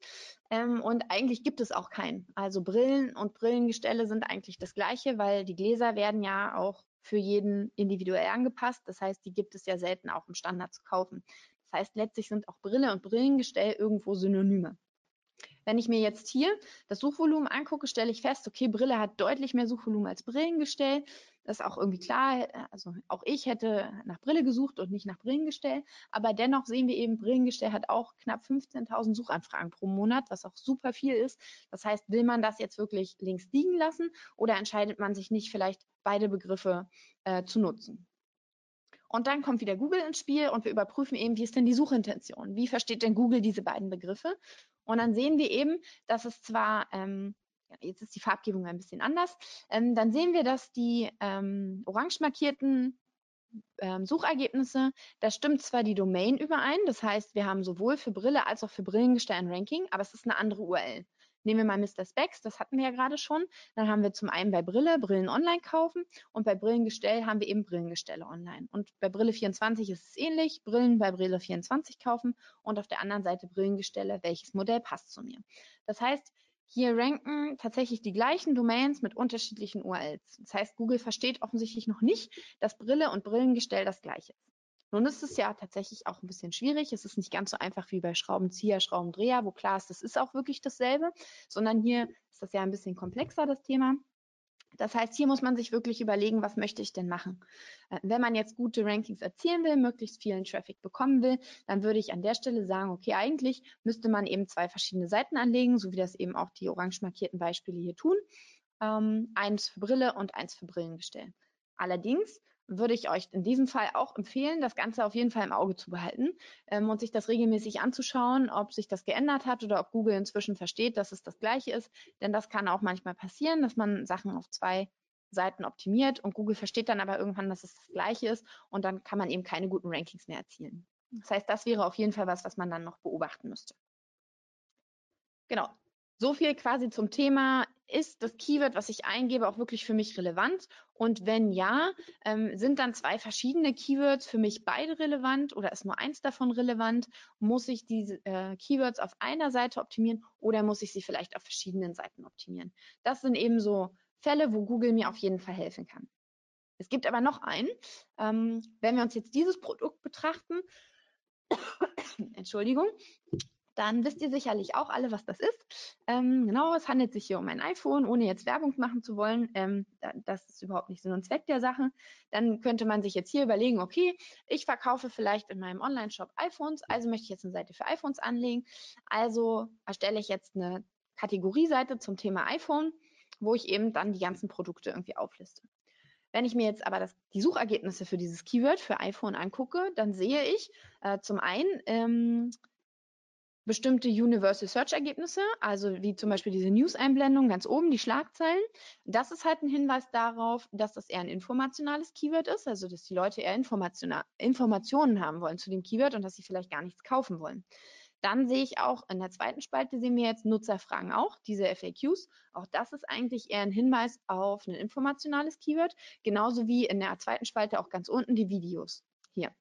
Ähm, und eigentlich gibt es auch keinen. Also Brillen und Brillengestelle sind eigentlich das gleiche, weil die Gläser werden ja auch für jeden individuell angepasst. Das heißt, die gibt es ja selten auch im Standard zu kaufen. Das heißt, letztlich sind auch Brille und Brillengestell irgendwo Synonyme. Wenn ich mir jetzt hier das Suchvolumen angucke, stelle ich fest, okay, Brille hat deutlich mehr Suchvolumen als Brillengestell. Das ist auch irgendwie klar. Also auch ich hätte nach Brille gesucht und nicht nach Brillengestell. Aber dennoch sehen wir eben, Brillengestell hat auch knapp 15.000 Suchanfragen pro Monat, was auch super viel ist. Das heißt, will man das jetzt wirklich links liegen lassen oder entscheidet man sich nicht, vielleicht beide Begriffe äh, zu nutzen? Und dann kommt wieder Google ins Spiel und wir überprüfen eben, wie ist denn die Suchintention? Wie versteht denn Google diese beiden Begriffe? Und dann sehen wir eben, dass es zwar, ähm, jetzt ist die Farbgebung ein bisschen anders, ähm, dann sehen wir, dass die ähm, orange markierten ähm, Suchergebnisse, da stimmt zwar die Domain überein, das heißt, wir haben sowohl für Brille als auch für Brillengestell ein Ranking, aber es ist eine andere URL. Nehmen wir mal Mr. Specs, das hatten wir ja gerade schon. Dann haben wir zum einen bei Brille Brillen online kaufen und bei Brillengestell haben wir eben Brillengestelle online. Und bei Brille 24 ist es ähnlich, Brillen bei Brille 24 kaufen und auf der anderen Seite Brillengestelle, welches Modell passt zu mir. Das heißt, hier ranken tatsächlich die gleichen Domains mit unterschiedlichen URLs. Das heißt, Google versteht offensichtlich noch nicht, dass Brille und Brillengestell das gleiche ist. Nun ist es ja tatsächlich auch ein bisschen schwierig. Es ist nicht ganz so einfach wie bei Schraubenzieher, Schraubendreher, wo klar ist, das ist auch wirklich dasselbe, sondern hier ist das ja ein bisschen komplexer, das Thema. Das heißt, hier muss man sich wirklich überlegen, was möchte ich denn machen? Äh, wenn man jetzt gute Rankings erzielen will, möglichst vielen Traffic bekommen will, dann würde ich an der Stelle sagen, okay, eigentlich müsste man eben zwei verschiedene Seiten anlegen, so wie das eben auch die orange markierten Beispiele hier tun. Ähm, eins für Brille und eins für Brillengestell. Allerdings würde ich euch in diesem Fall auch empfehlen, das Ganze auf jeden Fall im Auge zu behalten ähm, und sich das regelmäßig anzuschauen, ob sich das geändert hat oder ob Google inzwischen versteht, dass es das gleiche ist. Denn das kann auch manchmal passieren, dass man Sachen auf zwei Seiten optimiert und Google versteht dann aber irgendwann, dass es das gleiche ist und dann kann man eben keine guten Rankings mehr erzielen. Das heißt, das wäre auf jeden Fall was, was man dann noch beobachten müsste. Genau, so viel quasi zum Thema, ist das Keyword, was ich eingebe, auch wirklich für mich relevant? Und wenn ja, ähm, sind dann zwei verschiedene Keywords für mich beide relevant oder ist nur eins davon relevant? Muss ich diese äh, Keywords auf einer Seite optimieren oder muss ich sie vielleicht auf verschiedenen Seiten optimieren? Das sind eben so Fälle, wo Google mir auf jeden Fall helfen kann. Es gibt aber noch einen. Ähm, wenn wir uns jetzt dieses Produkt betrachten, Entschuldigung, dann wisst ihr sicherlich auch alle, was das ist. Ähm, genau, es handelt sich hier um ein iPhone, ohne jetzt Werbung machen zu wollen. Ähm, das ist überhaupt nicht Sinn und Zweck der Sache. Dann könnte man sich jetzt hier überlegen, okay, ich verkaufe vielleicht in meinem Online-Shop iPhones, also möchte ich jetzt eine Seite für iPhones anlegen. Also erstelle ich jetzt eine Kategorieseite zum Thema iPhone, wo ich eben dann die ganzen Produkte irgendwie aufliste. Wenn ich mir jetzt aber das, die Suchergebnisse für dieses Keyword für iPhone angucke, dann sehe ich äh, zum einen, ähm, bestimmte Universal Search Ergebnisse, also wie zum Beispiel diese News-Einblendung ganz oben, die Schlagzeilen. Das ist halt ein Hinweis darauf, dass das eher ein informationales Keyword ist, also dass die Leute eher Informationen haben wollen zu dem Keyword und dass sie vielleicht gar nichts kaufen wollen. Dann sehe ich auch in der zweiten Spalte sehen wir jetzt Nutzerfragen auch, diese FAQs. Auch das ist eigentlich eher ein Hinweis auf ein informationales Keyword, genauso wie in der zweiten Spalte auch ganz unten die Videos. Hier.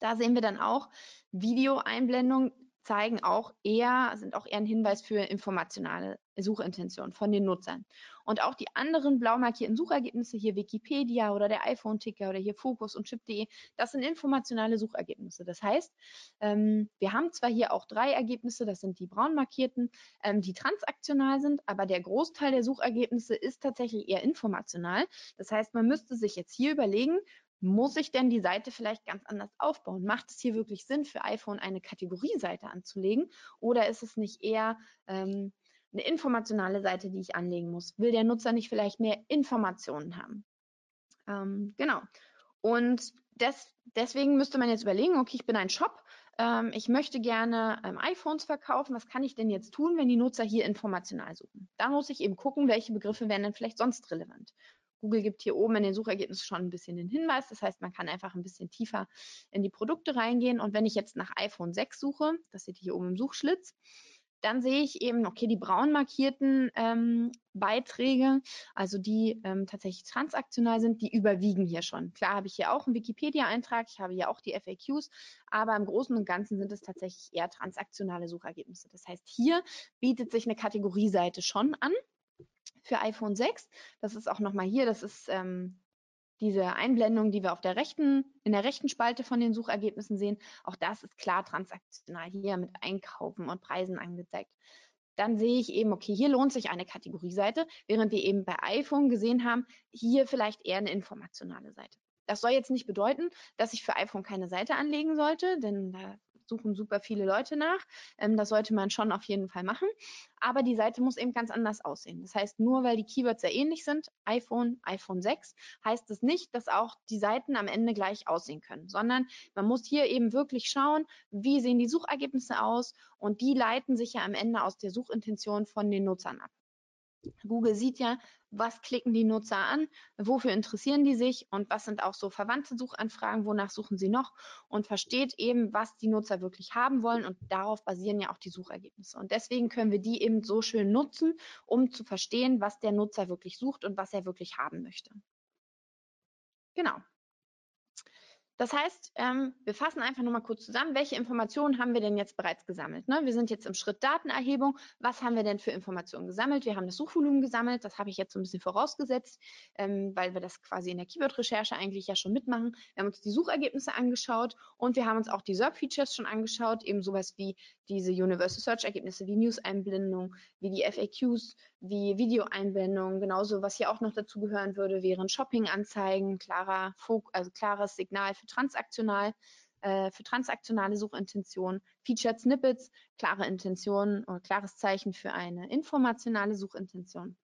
Da sehen wir dann auch Videoeinblendung zeigen auch eher, sind auch eher ein Hinweis für informationale Suchintention von den Nutzern. Und auch die anderen blau markierten Suchergebnisse, hier Wikipedia oder der iPhone-Ticker oder hier Focus und Chip.de, das sind informationale Suchergebnisse. Das heißt, ähm, wir haben zwar hier auch drei Ergebnisse, das sind die braun markierten, ähm, die transaktional sind, aber der Großteil der Suchergebnisse ist tatsächlich eher informational. Das heißt, man müsste sich jetzt hier überlegen, muss ich denn die Seite vielleicht ganz anders aufbauen? Macht es hier wirklich Sinn, für iPhone eine Kategorieseite anzulegen? Oder ist es nicht eher ähm, eine informationale Seite, die ich anlegen muss? Will der Nutzer nicht vielleicht mehr Informationen haben? Ähm, genau. Und des, deswegen müsste man jetzt überlegen, okay, ich bin ein Shop, ähm, ich möchte gerne ähm, iPhones verkaufen, was kann ich denn jetzt tun, wenn die Nutzer hier informational suchen? Da muss ich eben gucken, welche Begriffe wären denn vielleicht sonst relevant. Google gibt hier oben in den Suchergebnissen schon ein bisschen den Hinweis. Das heißt, man kann einfach ein bisschen tiefer in die Produkte reingehen. Und wenn ich jetzt nach iPhone 6 suche, das seht ihr hier oben im Suchschlitz, dann sehe ich eben, okay, die braun markierten ähm, Beiträge, also die ähm, tatsächlich transaktional sind, die überwiegen hier schon. Klar habe ich hier auch einen Wikipedia-Eintrag, ich habe hier auch die FAQs, aber im Großen und Ganzen sind es tatsächlich eher transaktionale Suchergebnisse. Das heißt, hier bietet sich eine Kategorieseite schon an für iPhone 6. Das ist auch nochmal hier, das ist ähm, diese Einblendung, die wir auf der rechten, in der rechten Spalte von den Suchergebnissen sehen. Auch das ist klar transaktional hier mit Einkaufen und Preisen angezeigt. Dann sehe ich eben, okay, hier lohnt sich eine Kategorieseite, während wir eben bei iPhone gesehen haben, hier vielleicht eher eine informationale Seite. Das soll jetzt nicht bedeuten, dass ich für iPhone keine Seite anlegen sollte, denn da suchen super viele Leute nach. Ähm, das sollte man schon auf jeden Fall machen. Aber die Seite muss eben ganz anders aussehen. Das heißt, nur weil die Keywords sehr ähnlich sind, iPhone, iPhone 6, heißt es das nicht, dass auch die Seiten am Ende gleich aussehen können, sondern man muss hier eben wirklich schauen, wie sehen die Suchergebnisse aus und die leiten sich ja am Ende aus der Suchintention von den Nutzern ab. Google sieht ja, was klicken die Nutzer an, wofür interessieren die sich und was sind auch so verwandte Suchanfragen, wonach suchen sie noch und versteht eben, was die Nutzer wirklich haben wollen und darauf basieren ja auch die Suchergebnisse. Und deswegen können wir die eben so schön nutzen, um zu verstehen, was der Nutzer wirklich sucht und was er wirklich haben möchte. Genau. Das heißt, ähm, wir fassen einfach nochmal kurz zusammen, welche Informationen haben wir denn jetzt bereits gesammelt? Ne? Wir sind jetzt im Schritt Datenerhebung. Was haben wir denn für Informationen gesammelt? Wir haben das Suchvolumen gesammelt, das habe ich jetzt so ein bisschen vorausgesetzt, ähm, weil wir das quasi in der Keyword-Recherche eigentlich ja schon mitmachen. Wir haben uns die Suchergebnisse angeschaut und wir haben uns auch die SERP-Features schon angeschaut, eben sowas wie diese Universal Search-Ergebnisse, wie News-Einblendung, wie die FAQs, wie Videoeinblendung, genauso was hier auch noch dazu gehören würde, wären Shopping-Anzeigen, klarer, also klares Signal für transaktional, äh, für transaktionale Suchintention, Featured Snippets, klare Intention oder klares Zeichen für eine informationale Suchintention.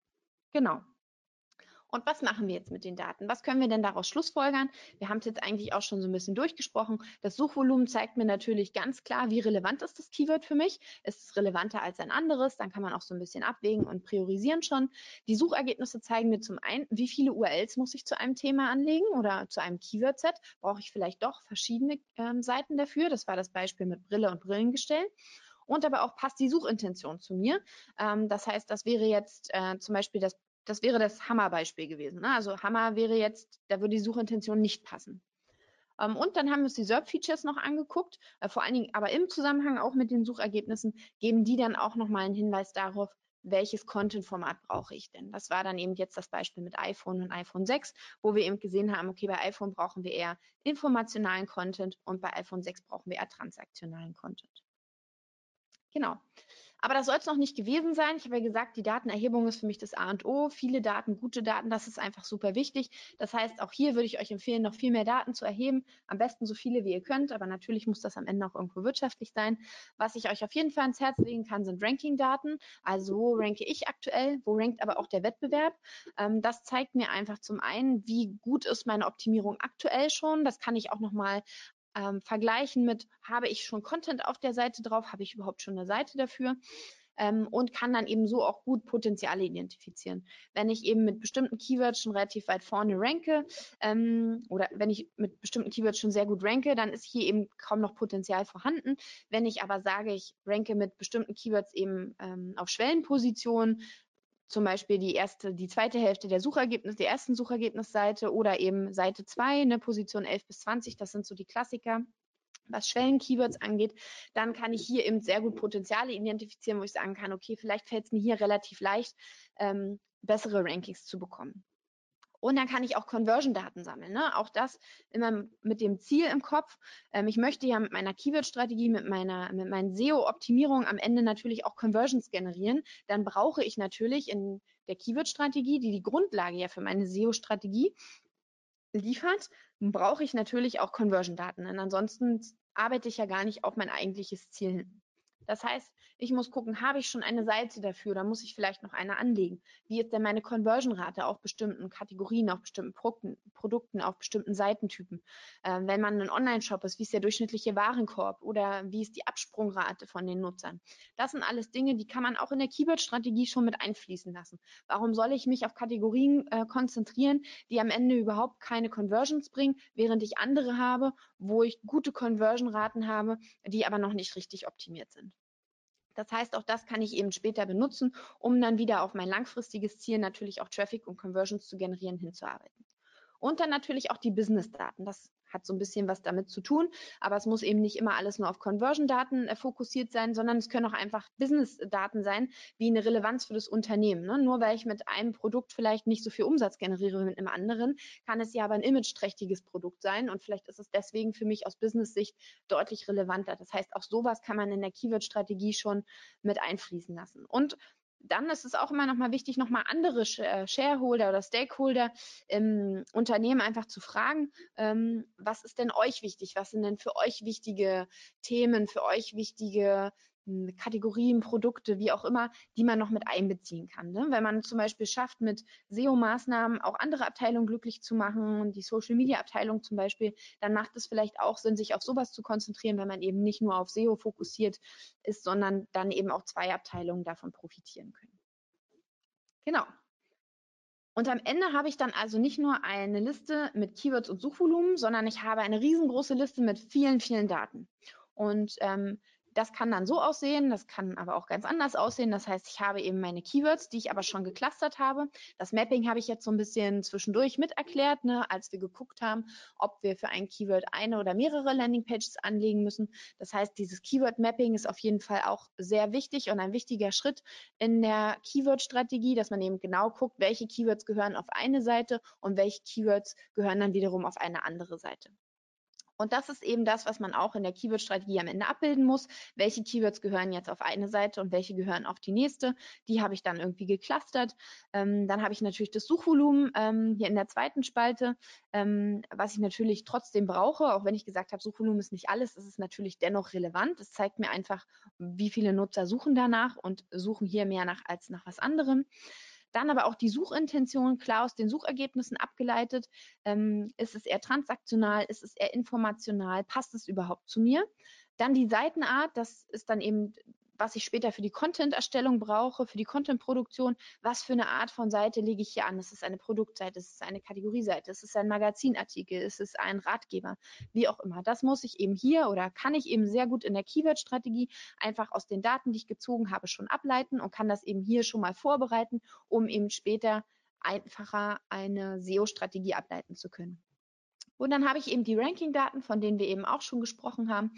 Genau. Und was machen wir jetzt mit den Daten? Was können wir denn daraus schlussfolgern? Wir haben es jetzt eigentlich auch schon so ein bisschen durchgesprochen. Das Suchvolumen zeigt mir natürlich ganz klar, wie relevant ist das Keyword für mich. Ist es relevanter als ein anderes? Dann kann man auch so ein bisschen abwägen und priorisieren schon. Die Suchergebnisse zeigen mir zum einen, wie viele URLs muss ich zu einem Thema anlegen oder zu einem Keyword-Set? Brauche ich vielleicht doch verschiedene ähm, Seiten dafür? Das war das Beispiel mit Brille und Brillengestell und aber auch passt die Suchintention zu mir. Ähm, das heißt, das wäre jetzt äh, zum Beispiel das das wäre das Hammer-Beispiel gewesen. Ne? Also Hammer wäre jetzt, da würde die Suchintention nicht passen. Ähm, und dann haben wir uns die SERP-Features noch angeguckt, äh, vor allen Dingen aber im Zusammenhang auch mit den Suchergebnissen, geben die dann auch nochmal einen Hinweis darauf, welches Content-Format brauche ich denn? Das war dann eben jetzt das Beispiel mit iPhone und iPhone 6, wo wir eben gesehen haben, okay, bei iPhone brauchen wir eher informationalen Content und bei iPhone 6 brauchen wir eher transaktionalen Content. Genau. Aber das soll es noch nicht gewesen sein. Ich habe ja gesagt, die Datenerhebung ist für mich das A und O. Viele Daten, gute Daten, das ist einfach super wichtig. Das heißt, auch hier würde ich euch empfehlen, noch viel mehr Daten zu erheben. Am besten so viele, wie ihr könnt. Aber natürlich muss das am Ende auch irgendwo wirtschaftlich sein. Was ich euch auf jeden Fall ans Herz legen kann, sind Ranking-Daten. Also wo ranke ich aktuell? Wo rankt aber auch der Wettbewerb? Ähm, das zeigt mir einfach zum einen, wie gut ist meine Optimierung aktuell schon. Das kann ich auch nochmal ähm, vergleichen mit, habe ich schon Content auf der Seite drauf, habe ich überhaupt schon eine Seite dafür ähm, und kann dann eben so auch gut Potenziale identifizieren. Wenn ich eben mit bestimmten Keywords schon relativ weit vorne ranke ähm, oder wenn ich mit bestimmten Keywords schon sehr gut ranke, dann ist hier eben kaum noch Potenzial vorhanden. Wenn ich aber sage, ich ranke mit bestimmten Keywords eben ähm, auf Schwellenpositionen, zum Beispiel die erste, die zweite Hälfte der Suchergebnisse, der ersten Suchergebnisseite oder eben Seite 2, ne, Position 11 bis 20, das sind so die Klassiker. Was Schwellen-Keywords angeht, dann kann ich hier eben sehr gut Potenziale identifizieren, wo ich sagen kann, okay, vielleicht fällt es mir hier relativ leicht, ähm, bessere Rankings zu bekommen. Und dann kann ich auch Conversion-Daten sammeln. Ne? Auch das immer mit dem Ziel im Kopf. Ähm, ich möchte ja mit meiner Keyword-Strategie, mit meiner, mit meinen SEO-Optimierungen am Ende natürlich auch Conversions generieren. Dann brauche ich natürlich in der Keyword-Strategie, die die Grundlage ja für meine SEO-Strategie liefert, brauche ich natürlich auch Conversion-Daten. Denn ansonsten arbeite ich ja gar nicht auf mein eigentliches Ziel hin. Das heißt, ich muss gucken, habe ich schon eine Seite dafür oder muss ich vielleicht noch eine anlegen? Wie ist denn meine Conversion-Rate auf bestimmten Kategorien, auf bestimmten Produkten, Produkten auf bestimmten Seitentypen? Ähm, wenn man ein Online-Shop ist, wie ist der durchschnittliche Warenkorb oder wie ist die Absprungrate von den Nutzern? Das sind alles Dinge, die kann man auch in der Keyword-Strategie schon mit einfließen lassen. Warum soll ich mich auf Kategorien äh, konzentrieren, die am Ende überhaupt keine Conversions bringen, während ich andere habe, wo ich gute Conversion-Raten habe, die aber noch nicht richtig optimiert sind? Das heißt, auch das kann ich eben später benutzen, um dann wieder auf mein langfristiges Ziel natürlich auch Traffic und Conversions zu generieren hinzuarbeiten. Und dann natürlich auch die Business-Daten. Das hat so ein bisschen was damit zu tun, aber es muss eben nicht immer alles nur auf Conversion-Daten äh, fokussiert sein, sondern es können auch einfach Business-Daten sein, wie eine Relevanz für das Unternehmen. Ne? Nur weil ich mit einem Produkt vielleicht nicht so viel Umsatz generiere wie mit einem anderen, kann es ja aber ein imageträchtiges Produkt sein und vielleicht ist es deswegen für mich aus Business-Sicht deutlich relevanter. Das heißt, auch sowas kann man in der Keyword-Strategie schon mit einfließen lassen. Und dann ist es auch immer noch mal wichtig, noch mal andere äh, Shareholder oder Stakeholder im Unternehmen einfach zu fragen, ähm, was ist denn euch wichtig? Was sind denn für euch wichtige Themen, für euch wichtige Kategorien, Produkte, wie auch immer, die man noch mit einbeziehen kann. Ne? Wenn man zum Beispiel schafft, mit SEO-Maßnahmen auch andere Abteilungen glücklich zu machen, die Social-Media-Abteilung zum Beispiel, dann macht es vielleicht auch Sinn, sich auf sowas zu konzentrieren, wenn man eben nicht nur auf SEO fokussiert ist, sondern dann eben auch zwei Abteilungen davon profitieren können. Genau. Und am Ende habe ich dann also nicht nur eine Liste mit Keywords und Suchvolumen, sondern ich habe eine riesengroße Liste mit vielen, vielen Daten. Und ähm, das kann dann so aussehen, das kann aber auch ganz anders aussehen. Das heißt, ich habe eben meine Keywords, die ich aber schon geclustert habe. Das Mapping habe ich jetzt so ein bisschen zwischendurch mit erklärt, ne, als wir geguckt haben, ob wir für ein Keyword eine oder mehrere Landingpages anlegen müssen. Das heißt, dieses Keyword-Mapping ist auf jeden Fall auch sehr wichtig und ein wichtiger Schritt in der Keyword-Strategie, dass man eben genau guckt, welche Keywords gehören auf eine Seite und welche Keywords gehören dann wiederum auf eine andere Seite. Und das ist eben das, was man auch in der Keyword-Strategie am Ende abbilden muss. Welche Keywords gehören jetzt auf eine Seite und welche gehören auf die nächste? Die habe ich dann irgendwie geclustert. Ähm, dann habe ich natürlich das Suchvolumen ähm, hier in der zweiten Spalte, ähm, was ich natürlich trotzdem brauche. Auch wenn ich gesagt habe, Suchvolumen ist nicht alles, ist es natürlich dennoch relevant. Es zeigt mir einfach, wie viele Nutzer suchen danach und suchen hier mehr nach als nach was anderem. Dann aber auch die Suchintention klar aus den Suchergebnissen abgeleitet. Ähm, ist es eher transaktional? Ist es eher informational? Passt es überhaupt zu mir? Dann die Seitenart, das ist dann eben was ich später für die Content-Erstellung brauche, für die Content-Produktion, was für eine Art von Seite lege ich hier an. Ist es eine Produktseite, ist es eine Kategorieseite, ist es ein Magazinartikel, ist es ein Ratgeber, wie auch immer. Das muss ich eben hier oder kann ich eben sehr gut in der Keyword-Strategie einfach aus den Daten, die ich gezogen habe, schon ableiten und kann das eben hier schon mal vorbereiten, um eben später einfacher eine SEO-Strategie ableiten zu können. Und dann habe ich eben die Ranking-Daten, von denen wir eben auch schon gesprochen haben.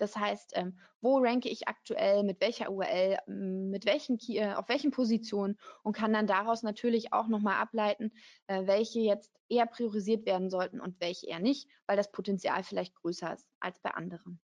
Das heißt, ähm, wo ranke ich aktuell, mit welcher URL, mit welchen Key, äh, auf welchen Positionen und kann dann daraus natürlich auch nochmal ableiten, äh, welche jetzt eher priorisiert werden sollten und welche eher nicht, weil das Potenzial vielleicht größer ist als bei anderen.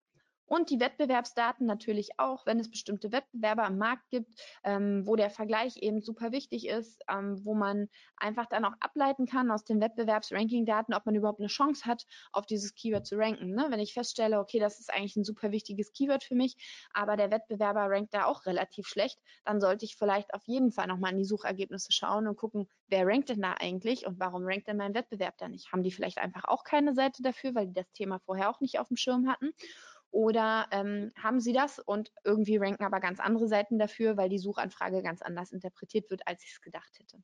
Und die Wettbewerbsdaten natürlich auch, wenn es bestimmte Wettbewerber am Markt gibt, ähm, wo der Vergleich eben super wichtig ist, ähm, wo man einfach dann auch ableiten kann aus den Wettbewerbsranking-Daten, ob man überhaupt eine Chance hat, auf dieses Keyword zu ranken. Ne? Wenn ich feststelle, okay, das ist eigentlich ein super wichtiges Keyword für mich, aber der Wettbewerber rankt da auch relativ schlecht, dann sollte ich vielleicht auf jeden Fall nochmal in die Suchergebnisse schauen und gucken, wer rankt denn da eigentlich und warum rankt denn mein Wettbewerb da nicht? Haben die vielleicht einfach auch keine Seite dafür, weil die das Thema vorher auch nicht auf dem Schirm hatten? Oder ähm, haben Sie das und irgendwie ranken aber ganz andere Seiten dafür, weil die Suchanfrage ganz anders interpretiert wird, als ich es gedacht hätte.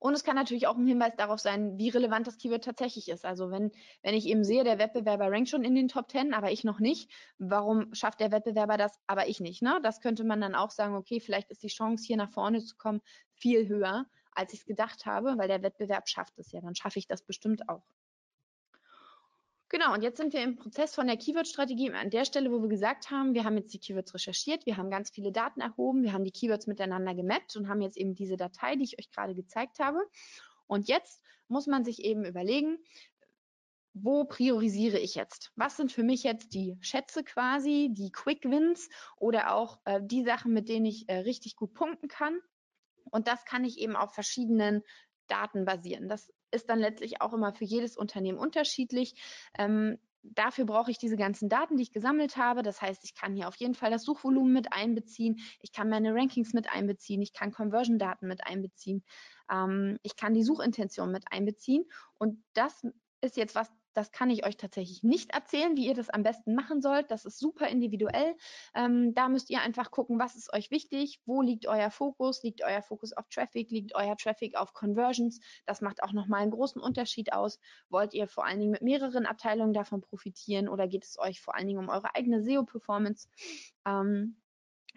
Und es kann natürlich auch ein Hinweis darauf sein, wie relevant das Keyword tatsächlich ist. Also wenn, wenn ich eben sehe, der Wettbewerber rankt schon in den Top 10, aber ich noch nicht, warum schafft der Wettbewerber das, aber ich nicht? Ne? Das könnte man dann auch sagen, okay, vielleicht ist die Chance, hier nach vorne zu kommen, viel höher, als ich es gedacht habe, weil der Wettbewerb schafft es ja. Dann schaffe ich das bestimmt auch. Genau, und jetzt sind wir im Prozess von der Keyword-Strategie an der Stelle, wo wir gesagt haben, wir haben jetzt die Keywords recherchiert, wir haben ganz viele Daten erhoben, wir haben die Keywords miteinander gemappt und haben jetzt eben diese Datei, die ich euch gerade gezeigt habe. Und jetzt muss man sich eben überlegen, wo priorisiere ich jetzt? Was sind für mich jetzt die Schätze quasi, die Quick Wins oder auch äh, die Sachen, mit denen ich äh, richtig gut punkten kann? Und das kann ich eben auf verschiedenen Daten basieren. Das ist dann letztlich auch immer für jedes Unternehmen unterschiedlich. Ähm, dafür brauche ich diese ganzen Daten, die ich gesammelt habe. Das heißt, ich kann hier auf jeden Fall das Suchvolumen mit einbeziehen. Ich kann meine Rankings mit einbeziehen. Ich kann Conversion-Daten mit einbeziehen. Ähm, ich kann die Suchintention mit einbeziehen. Und das ist jetzt was, das kann ich euch tatsächlich nicht erzählen, wie ihr das am besten machen sollt. Das ist super individuell. Ähm, da müsst ihr einfach gucken, was ist euch wichtig, wo liegt euer Fokus, liegt euer Fokus auf Traffic, liegt euer Traffic auf Conversions. Das macht auch nochmal einen großen Unterschied aus. Wollt ihr vor allen Dingen mit mehreren Abteilungen davon profitieren oder geht es euch vor allen Dingen um eure eigene SEO-Performance? Ähm,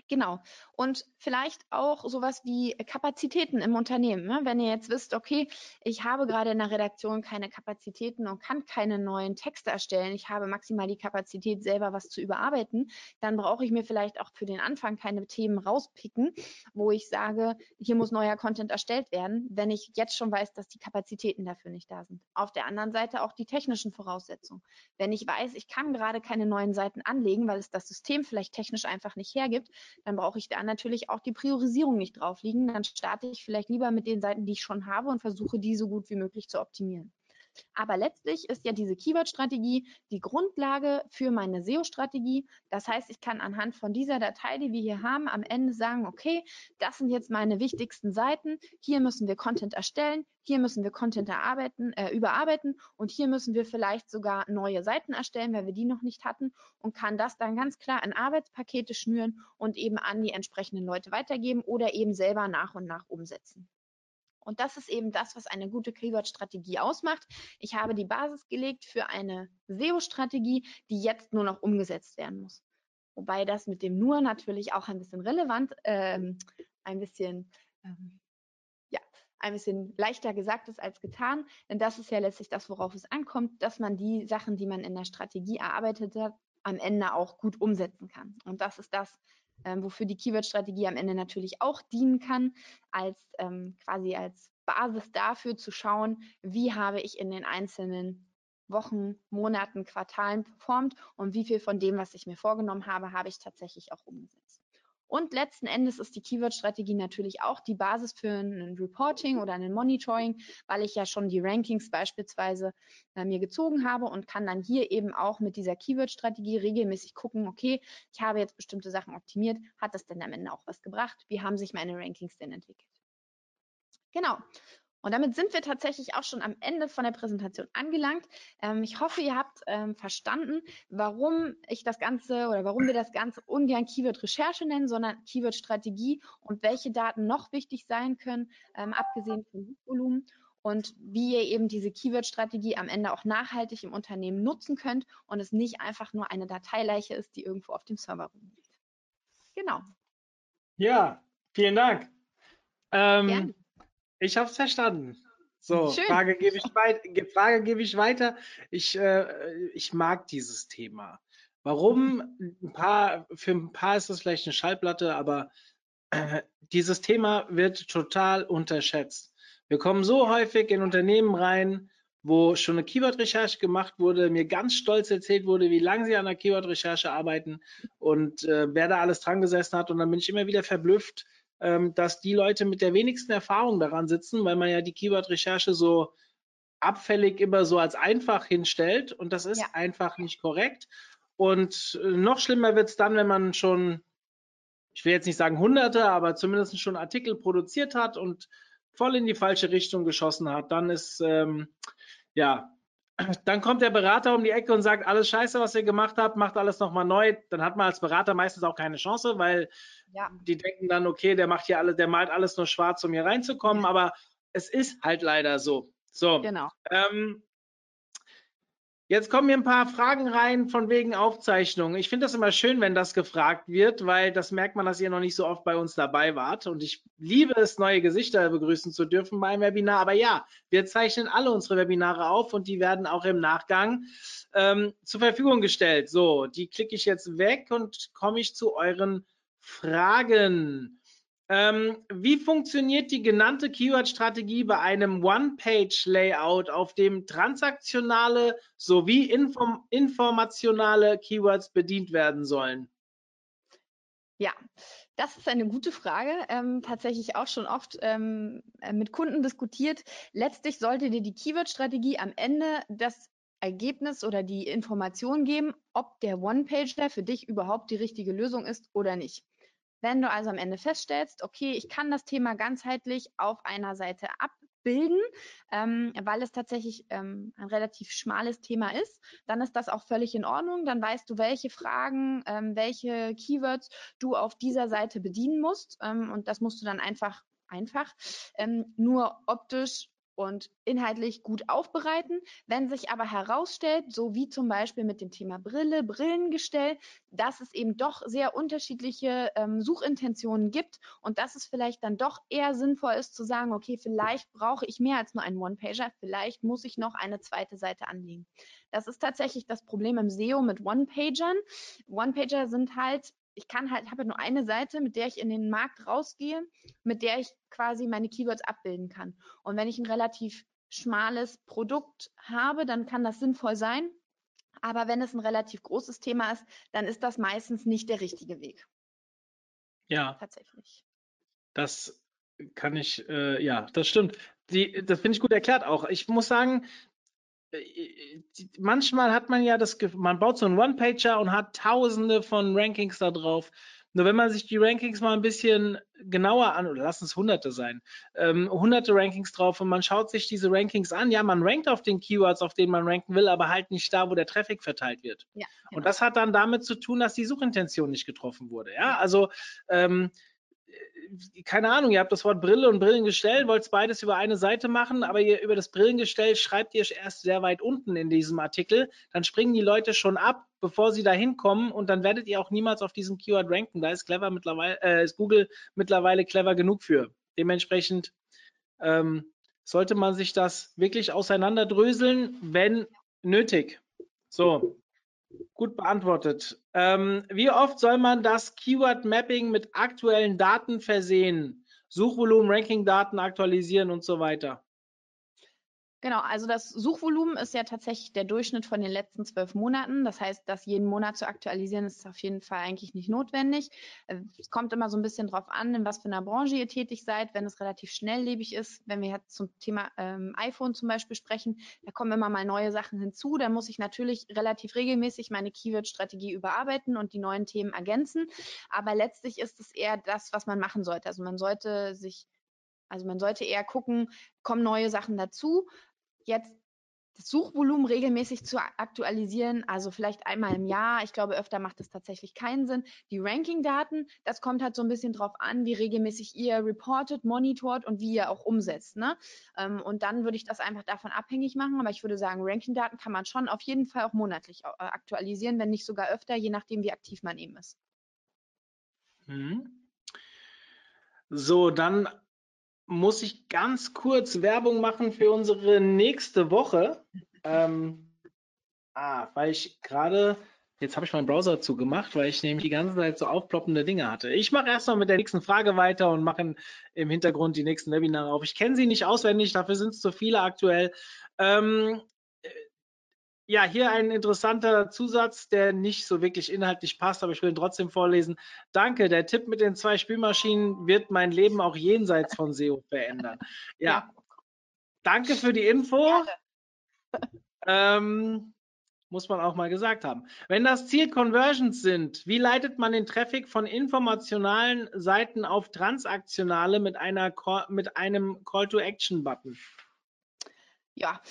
Genau. Und vielleicht auch sowas wie Kapazitäten im Unternehmen. Ne? Wenn ihr jetzt wisst, okay, ich habe gerade in der Redaktion keine Kapazitäten und kann keine neuen Texte erstellen, ich habe maximal die Kapazität, selber was zu überarbeiten, dann brauche ich mir vielleicht auch für den Anfang keine Themen rauspicken, wo ich sage, hier muss neuer Content erstellt werden, wenn ich jetzt schon weiß, dass die Kapazitäten dafür nicht da sind. Auf der anderen Seite auch die technischen Voraussetzungen. Wenn ich weiß, ich kann gerade keine neuen Seiten anlegen, weil es das System vielleicht technisch einfach nicht hergibt, dann brauche ich da natürlich auch die Priorisierung nicht drauf liegen. Dann starte ich vielleicht lieber mit den Seiten, die ich schon habe und versuche, die so gut wie möglich zu optimieren. Aber letztlich ist ja diese Keyword-Strategie die Grundlage für meine SEO-Strategie. Das heißt, ich kann anhand von dieser Datei, die wir hier haben, am Ende sagen, okay, das sind jetzt meine wichtigsten Seiten. Hier müssen wir Content erstellen. Hier müssen wir Content erarbeiten, äh, überarbeiten und hier müssen wir vielleicht sogar neue Seiten erstellen, weil wir die noch nicht hatten und kann das dann ganz klar in Arbeitspakete schnüren und eben an die entsprechenden Leute weitergeben oder eben selber nach und nach umsetzen. Und das ist eben das, was eine gute Keyword-Strategie ausmacht. Ich habe die Basis gelegt für eine SEO-Strategie, die jetzt nur noch umgesetzt werden muss. Wobei das mit dem nur natürlich auch ein bisschen relevant, ähm, ein bisschen, ähm, ja, ein bisschen leichter gesagt ist als getan. Denn das ist ja letztlich das, worauf es ankommt, dass man die Sachen, die man in der Strategie erarbeitet hat, am Ende auch gut umsetzen kann. Und das ist das, ähm, wofür die Keyword-Strategie am Ende natürlich auch dienen kann, als ähm, quasi als Basis dafür zu schauen, wie habe ich in den einzelnen Wochen, Monaten, Quartalen performt und wie viel von dem, was ich mir vorgenommen habe, habe ich tatsächlich auch umgesetzt. Und letzten Endes ist die Keyword-Strategie natürlich auch die Basis für ein Reporting oder ein Monitoring, weil ich ja schon die Rankings beispielsweise äh, mir gezogen habe und kann dann hier eben auch mit dieser Keyword-Strategie regelmäßig gucken, okay, ich habe jetzt bestimmte Sachen optimiert, hat das denn am Ende auch was gebracht? Wie haben sich meine Rankings denn entwickelt? Genau. Und damit sind wir tatsächlich auch schon am Ende von der Präsentation angelangt. Ähm, ich hoffe, ihr habt ähm, verstanden, warum ich das Ganze oder warum wir das Ganze ungern Keyword-Recherche nennen, sondern Keyword-Strategie und welche Daten noch wichtig sein können, ähm, abgesehen vom Volumen und wie ihr eben diese Keyword-Strategie am Ende auch nachhaltig im Unternehmen nutzen könnt und es nicht einfach nur eine Dateileiche ist, die irgendwo auf dem Server rumliegt. Genau. Ja, vielen Dank. Ähm, Gerne. Ich habe es verstanden. So, Schön. Frage gebe ich, weit, Frage gebe ich weiter. Ich, äh, ich mag dieses Thema. Warum? Ein paar, für ein paar ist das vielleicht eine Schallplatte, aber äh, dieses Thema wird total unterschätzt. Wir kommen so häufig in Unternehmen rein, wo schon eine Keyword-Recherche gemacht wurde, mir ganz stolz erzählt wurde, wie lange sie an der Keyword-Recherche arbeiten und äh, wer da alles dran gesessen hat. Und dann bin ich immer wieder verblüfft, ähm, dass die Leute mit der wenigsten Erfahrung daran sitzen, weil man ja die Keyword-Recherche so abfällig immer so als einfach hinstellt und das ist Ja. einfach nicht korrekt. Und äh, noch schlimmer wird es dann, wenn man schon, ich will jetzt nicht sagen hunderte, aber zumindest schon Artikel produziert hat und voll in die falsche Richtung geschossen hat. Dann ist, ähm, ja, dann kommt der Berater um die Ecke und sagt, alles scheiße, was ihr gemacht habt, macht alles nochmal neu. Dann hat man als Berater meistens auch keine Chance, weil Ja. die denken dann, okay, der macht hier alles, der malt alles nur schwarz, um hier reinzukommen, aber es ist halt leider so. So, Genau. ähm, jetzt kommen hier ein paar Fragen rein von wegen Aufzeichnung. Ich finde das immer schön, wenn das gefragt wird, weil das merkt man, dass ihr noch nicht so oft bei uns dabei wart. Und ich liebe es, neue Gesichter begrüßen zu dürfen beim Webinar. Aber ja, wir zeichnen alle unsere Webinare auf und die werden auch im Nachgang ähm, zur Verfügung gestellt. So, die klicke ich jetzt weg und komme ich zu euren Fragen. Ähm, wie funktioniert die genannte Keyword-Strategie bei einem One-Page-Layout, auf dem transaktionale sowie inform informationale Keywords bedient werden sollen? Ja, das ist eine gute Frage. Ähm, tatsächlich auch schon oft ähm, äh, mit Kunden diskutiert. Letztlich sollte dir die Keyword-Strategie am Ende das Ergebnis oder die Information geben, ob der One-Pager für dich überhaupt die richtige Lösung ist oder nicht. Wenn du also am Ende feststellst, okay, ich kann das Thema ganzheitlich auf einer Seite abbilden, ähm, weil es tatsächlich ähm, ein relativ schmales Thema ist, dann ist das auch völlig in Ordnung. Dann weißt du, welche Fragen, ähm, welche Keywords du auf dieser Seite bedienen musst. Ähm, und das musst du dann einfach, einfach ähm, nur optisch und inhaltlich gut aufbereiten. Wenn sich aber herausstellt, so wie zum Beispiel mit dem Thema Brille, Brillengestell, dass es eben doch sehr unterschiedliche ähm, Suchintentionen gibt und dass es vielleicht dann doch eher sinnvoll ist zu sagen, okay, vielleicht brauche ich mehr als nur einen One-Pager, vielleicht muss ich noch eine zweite Seite anlegen. Das ist tatsächlich das Problem im SEO mit One-Pagern. One-Pager sind halt ich kann halt, habe nur eine Seite, mit der ich in den Markt rausgehe, mit der ich quasi meine Keywords abbilden kann. Und wenn ich ein relativ schmales Produkt habe, dann kann das sinnvoll sein. Aber wenn es ein relativ großes Thema ist, dann ist das meistens nicht der richtige Weg. Ja, Tatsächlich. das kann ich, äh, ja, das stimmt. Die, das finde ich gut erklärt auch. Ich muss sagen, manchmal hat man ja das Gefühl, man baut so einen One-Pager und hat tausende von Rankings da drauf. Nur wenn man sich die Rankings mal ein bisschen genauer an, oder lass es hunderte sein, ähm, hunderte Rankings drauf und man schaut sich diese Rankings an, ja, man rankt auf den Keywords, auf denen man ranken will, aber halt nicht da, wo der Traffic verteilt wird. Ja, Und das hat dann damit zu tun, dass die Suchintention nicht getroffen wurde. Ja, also ähm, keine Ahnung, ihr habt das Wort Brille und Brillengestell, wollt beides über eine Seite machen, aber ihr über das Brillengestell schreibt ihr erst sehr weit unten in diesem Artikel. Dann springen die Leute schon ab, bevor sie da hinkommen und dann werdet ihr auch niemals auf diesem Keyword ranken. Da ist clever mittlerweile, äh, ist Google mittlerweile clever genug für. Dementsprechend ähm, sollte man sich das wirklich auseinanderdröseln, wenn nötig. So, Gut beantwortet. Ähm, wie oft soll man das Keyword Mapping mit aktuellen Daten versehen? Suchvolumen, Ranking-Daten aktualisieren und so weiter. Genau, also das Suchvolumen ist ja tatsächlich der Durchschnitt von den letzten zwölf Monaten. Das heißt, das jeden Monat zu aktualisieren, ist auf jeden Fall eigentlich nicht notwendig. Äh, es kommt immer so ein bisschen drauf an, in was für einer Branche ihr tätig seid. Wenn es relativ schnelllebig ist, wenn wir jetzt zum Thema ähm, iPhone zum Beispiel sprechen, da kommen immer mal neue Sachen hinzu. Da muss ich natürlich relativ regelmäßig meine Keyword-Strategie überarbeiten und die neuen Themen ergänzen. Aber letztlich ist es eher das, was man machen sollte. Also man sollte sich also man sollte eher gucken, kommen neue Sachen dazu jetzt das Suchvolumen regelmäßig zu aktualisieren, also vielleicht einmal im Jahr. Ich glaube, öfter macht es tatsächlich keinen Sinn. Die Ranking-Daten, das kommt halt so ein bisschen drauf an, wie regelmäßig ihr reportet, monitort und wie ihr auch umsetzt. Ne? Ähm, und dann würde ich das einfach davon abhängig machen. Aber ich würde sagen, Ranking-Daten kann man schon auf jeden Fall auch monatlich äh, aktualisieren, wenn nicht sogar öfter, je nachdem, wie aktiv man eben ist. Mhm. So, dann muss ich ganz kurz Werbung machen für unsere nächste Woche. Ähm, ah, weil ich gerade, jetzt habe ich meinen Browser zugemacht, weil ich nämlich die ganze Zeit so aufploppende Dinge hatte. Ich mache erstmal mit der nächsten Frage weiter und mache im Hintergrund die nächsten Webinare auf. Ich kenne sie nicht auswendig, dafür sind es zu viele aktuell. Ähm, ja, hier ein interessanter Zusatz, der nicht so wirklich inhaltlich passt, aber ich will ihn trotzdem vorlesen. Danke, der Tipp mit den zwei Spülmaschinen wird mein Leben auch jenseits von SEO verändern. Ja, danke für die Info. Ähm, muss man auch mal gesagt haben. Wenn das Ziel Conversions sind, wie leitet man den Traffic von informationalen Seiten auf transaktionale mit, einer, mit einem Call-to-Action-Button? Ja,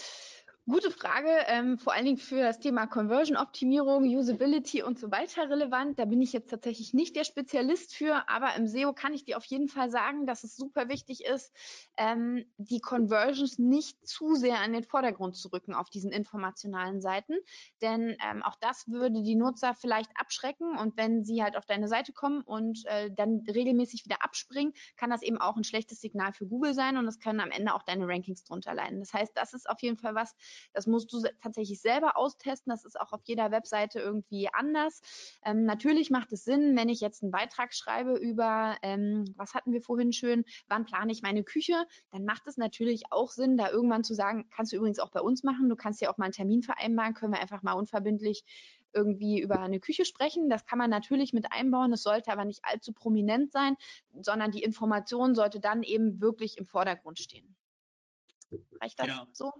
Gute Frage, ähm, vor allen Dingen für das Thema Conversion-Optimierung, Usability und so weiter relevant. Da bin ich jetzt tatsächlich nicht der Spezialist für, aber im SEO kann ich dir auf jeden Fall sagen, dass es super wichtig ist, ähm, die Conversions nicht zu sehr an den Vordergrund zu rücken auf diesen informationalen Seiten, denn ähm, auch das würde die Nutzer vielleicht abschrecken und wenn sie halt auf deine Seite kommen und äh, dann regelmäßig wieder abspringen, kann das eben auch ein schlechtes Signal für Google sein und es können am Ende auch deine Rankings drunter leiden. Das heißt, das ist auf jeden Fall was, das musst du tatsächlich selber austesten. Das ist auch auf jeder Webseite irgendwie anders. Ähm, natürlich macht es Sinn, wenn ich jetzt einen Beitrag schreibe über, ähm, was hatten wir vorhin schön, wann plane ich meine Küche, dann macht es natürlich auch Sinn, da irgendwann zu sagen, kannst du übrigens auch bei uns machen. Du kannst ja auch mal einen Termin vereinbaren, können wir einfach mal unverbindlich irgendwie über eine Küche sprechen. Das kann man natürlich mit einbauen. Es sollte aber nicht allzu prominent sein, sondern die Information sollte dann eben wirklich im Vordergrund stehen. Reicht das ja. so?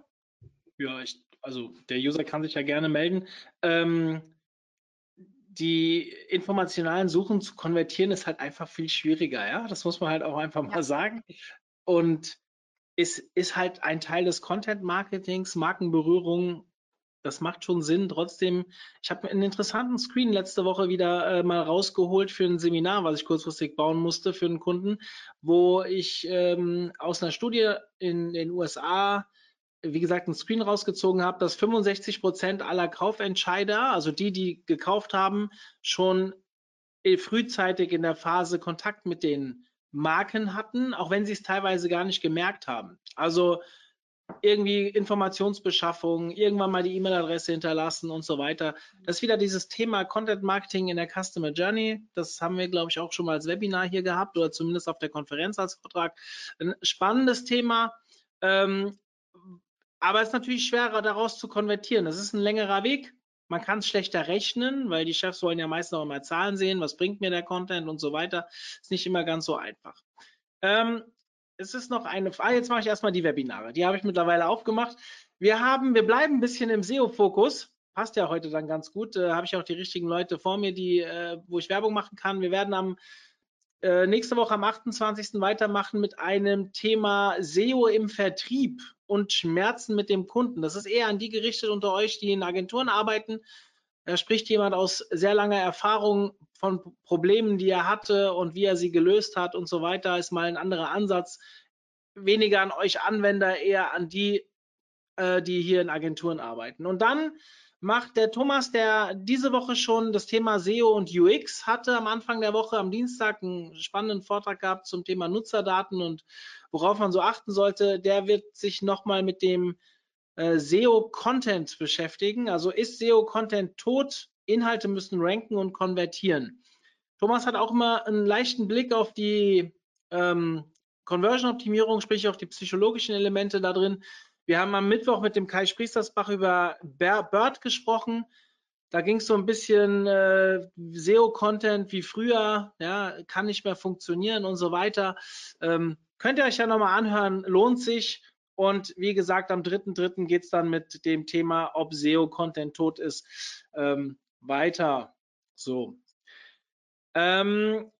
Ja, ich, also der User kann sich ja gerne melden. Ähm, die informationalen Suchen zu konvertieren ist halt einfach viel schwieriger, ja. Das muss man halt auch einfach mal ja. sagen. Und es ist halt ein Teil des Content-Marketings, Markenberührung. Das macht schon Sinn. Trotzdem, ich habe einen interessanten Screen letzte Woche wieder äh, mal rausgeholt für ein Seminar, was ich kurzfristig bauen musste für einen Kunden, wo ich ähm, aus einer Studie in den USA wie gesagt, einen Screen rausgezogen habe, dass 65 Prozent aller Kaufentscheider, also die, die gekauft haben, schon frühzeitig in der Phase Kontakt mit den Marken hatten, auch wenn sie es teilweise gar nicht gemerkt haben. Also irgendwie Informationsbeschaffung, irgendwann mal die E-Mail-Adresse hinterlassen und so weiter. Das ist wieder dieses Thema Content Marketing in der Customer Journey. Das haben wir, glaube ich, auch schon mal als Webinar hier gehabt oder zumindest auf der Konferenz als Vortrag. Ein spannendes Thema. Ähm, aber es ist natürlich schwerer, daraus zu konvertieren. Das ist ein längerer Weg. Man kann es schlechter rechnen, weil die Chefs wollen ja meistens auch immer Zahlen sehen, was bringt mir der Content und so weiter. Ist nicht immer ganz so einfach. Ähm, es ist noch eine Frage. Ah, jetzt mache ich erstmal die Webinare. Die habe ich mittlerweile aufgemacht. Wir haben, wir bleiben ein bisschen im SEO-Fokus. Passt ja heute dann ganz gut. Äh, habe ich auch die richtigen Leute vor mir, die, äh, wo ich Werbung machen kann. Wir werden am äh, nächste Woche am 28. weitermachen mit einem Thema SEO im Vertrieb und Schmerzen mit dem Kunden. Das ist eher an die gerichtet unter euch, die in Agenturen arbeiten. Da spricht jemand aus sehr langer Erfahrung von Problemen, die er hatte und wie er sie gelöst hat und so weiter, ist mal ein anderer Ansatz. Weniger an euch Anwender, eher an die, äh, die hier in Agenturen arbeiten. Und dann macht der Thomas, der diese Woche schon das Thema SEO und UX hatte, am Anfang der Woche am Dienstag einen spannenden Vortrag gehabt zum Thema Nutzerdaten und worauf man so achten sollte. Der wird sich nochmal mit dem äh, SEO-Content beschäftigen. Also ist SEO-Content tot? Inhalte müssen ranken und konvertieren. Thomas hat auch immer einen leichten Blick auf die ähm, Conversion-Optimierung, sprich auf die psychologischen Elemente da drin. Wir haben am Mittwoch mit dem Kai Spriestersbach über Bird gesprochen. Da ging es so ein bisschen äh, SEO-Content wie früher, ja, kann nicht mehr funktionieren und so weiter. Ähm, könnt ihr euch ja nochmal anhören, lohnt sich. Und wie gesagt, am 3.3. geht es dann mit dem Thema, ob SEO-Content tot ist, ähm, weiter. So. Ähm,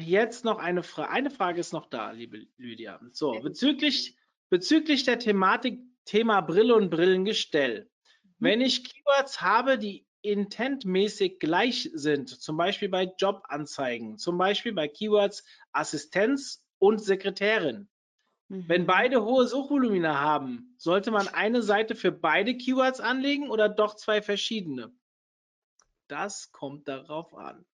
jetzt noch eine Frage. Eine Frage ist noch da, liebe Lydia. So, bezüglich Bezüglich der Thematik Thema Brille und Brillengestell. Mhm. Wenn ich Keywords habe, die intentmäßig gleich sind, zum Beispiel bei Jobanzeigen, zum Beispiel bei Keywords Assistenz und Sekretärin. Mhm. Wenn beide hohe Suchvolumina haben, sollte man eine Seite für beide Keywords anlegen oder doch zwei verschiedene? Das kommt darauf an.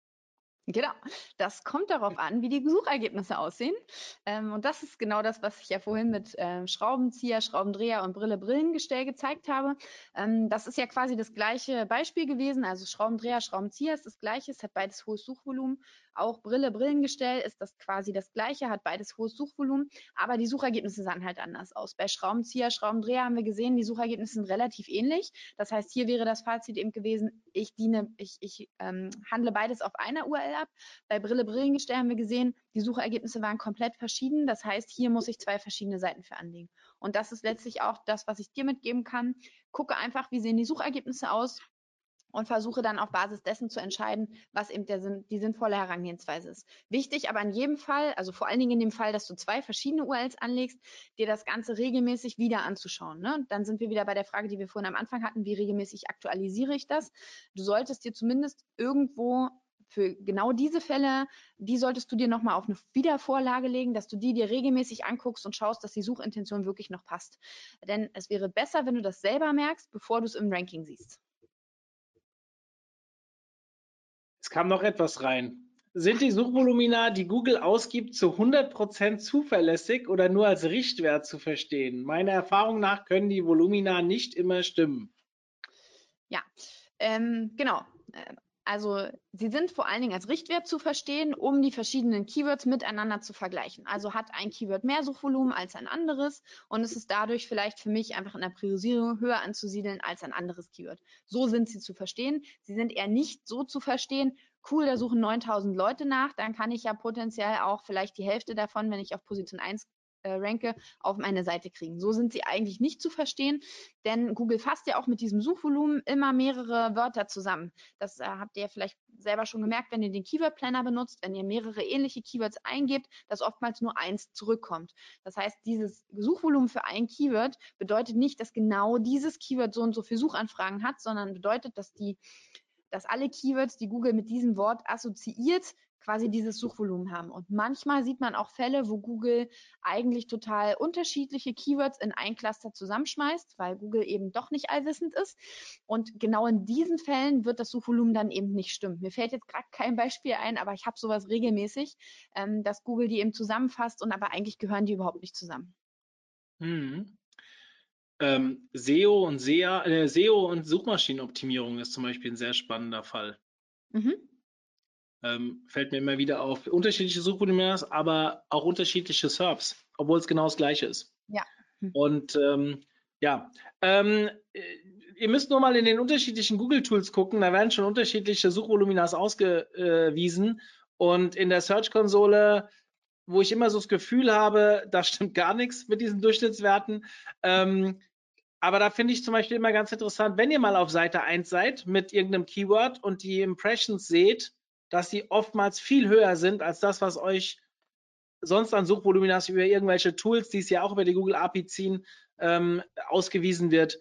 Genau, das kommt darauf an, wie die Suchergebnisse aussehen. Ähm, und das ist genau das, was ich ja vorhin mit ähm, Schraubenzieher, Schraubendreher und Brille, Brillengestell gezeigt habe. Ähm, das ist ja quasi das gleiche Beispiel gewesen. Also Schraubendreher, Schraubenzieher ist das gleiche, es hat beides hohes Suchvolumen. Auch Brille, Brillengestell ist das quasi das gleiche, hat beides hohes Suchvolumen, aber die Suchergebnisse sahen halt anders aus. Bei Schraubenzieher, Schraubendreher haben wir gesehen, die Suchergebnisse sind relativ ähnlich. Das heißt, hier wäre das Fazit eben gewesen, ich diene, ich, ich ähm, handle beides auf einer URL ab. Bei Brille, Brillengestell haben wir gesehen, die Suchergebnisse waren komplett verschieden. Das heißt, hier muss ich zwei verschiedene Seiten für anlegen. Und das ist letztlich auch das, was ich dir mitgeben kann. Gucke einfach, wie sehen die Suchergebnisse aus und versuche dann auf Basis dessen zu entscheiden, was eben der, die sinnvolle Herangehensweise ist. Wichtig aber in jedem Fall, also vor allen Dingen in dem Fall, dass du zwei verschiedene URLs anlegst, dir das Ganze regelmäßig wieder anzuschauen. Ne? Dann sind wir wieder bei der Frage, die wir vorhin am Anfang hatten, wie regelmäßig aktualisiere ich das? Du solltest dir zumindest irgendwo für genau diese Fälle, die solltest du dir nochmal auf eine Wiedervorlage legen, dass du die dir regelmäßig anguckst und schaust, dass die Suchintention wirklich noch passt. Denn es wäre besser, wenn du das selber merkst, bevor du es im Ranking siehst. Es kam noch etwas rein. Sind die Suchvolumina, die Google ausgibt, zu 100% zuverlässig oder nur als Richtwert zu verstehen? Meiner Erfahrung nach können die Volumina nicht immer stimmen. Ja, ähm, genau. Also sie sind vor allen Dingen als Richtwert zu verstehen, um die verschiedenen Keywords miteinander zu vergleichen. Also hat ein Keyword mehr Suchvolumen als ein anderes und es ist dadurch vielleicht für mich einfach in der Priorisierung höher anzusiedeln als ein anderes Keyword. So sind sie zu verstehen. Sie sind eher nicht so zu verstehen, cool, da suchen 9000 Leute nach, dann kann ich ja potenziell auch vielleicht die Hälfte davon, wenn ich auf Position 1 äh, ranke, auf meine Seite kriegen. So sind sie eigentlich nicht zu verstehen, denn Google fasst ja auch mit diesem Suchvolumen immer mehrere Wörter zusammen. Das äh, habt ihr vielleicht selber schon gemerkt, wenn ihr den Keyword Planner benutzt, wenn ihr mehrere ähnliche Keywords eingebt, dass oftmals nur eins zurückkommt. Das heißt, dieses Suchvolumen für ein Keyword bedeutet nicht, dass genau dieses Keyword so und so viel Suchanfragen hat, sondern bedeutet, dass die dass alle Keywords, die Google mit diesem Wort assoziiert, quasi dieses Suchvolumen haben. Und manchmal sieht man auch Fälle, wo Google eigentlich total unterschiedliche Keywords in ein Cluster zusammenschmeißt, weil Google eben doch nicht allwissend ist. Und genau in diesen Fällen wird das Suchvolumen dann eben nicht stimmen. Mir fällt jetzt gerade kein Beispiel ein, aber ich habe sowas regelmäßig, ähm, dass Google die eben zusammenfasst und aber eigentlich gehören die überhaupt nicht zusammen. Hm. Ähm, SEO und SEA, äh, SEO und Suchmaschinenoptimierung ist zum Beispiel ein sehr spannender Fall. Mhm. Ähm, fällt mir immer wieder auf. Unterschiedliche Suchvoluminas, aber auch unterschiedliche SERPs, obwohl es genau das gleiche ist. Ja. Hm. Und ähm, ja, ähm, ihr müsst nur mal in den unterschiedlichen Google-Tools gucken, da werden schon unterschiedliche Suchvoluminas ausgewiesen. Und in der Search-Konsole, wo ich immer so das Gefühl habe, da stimmt gar nichts mit diesen Durchschnittswerten. Ähm, aber da finde ich zum Beispiel immer ganz interessant, wenn ihr mal auf Seite 1 seid mit irgendeinem Keyword und die Impressions seht, dass die oftmals viel höher sind als das, was euch sonst an Suchvoluminas über irgendwelche Tools, die es ja auch über die Google API ziehen, ähm, ausgewiesen wird.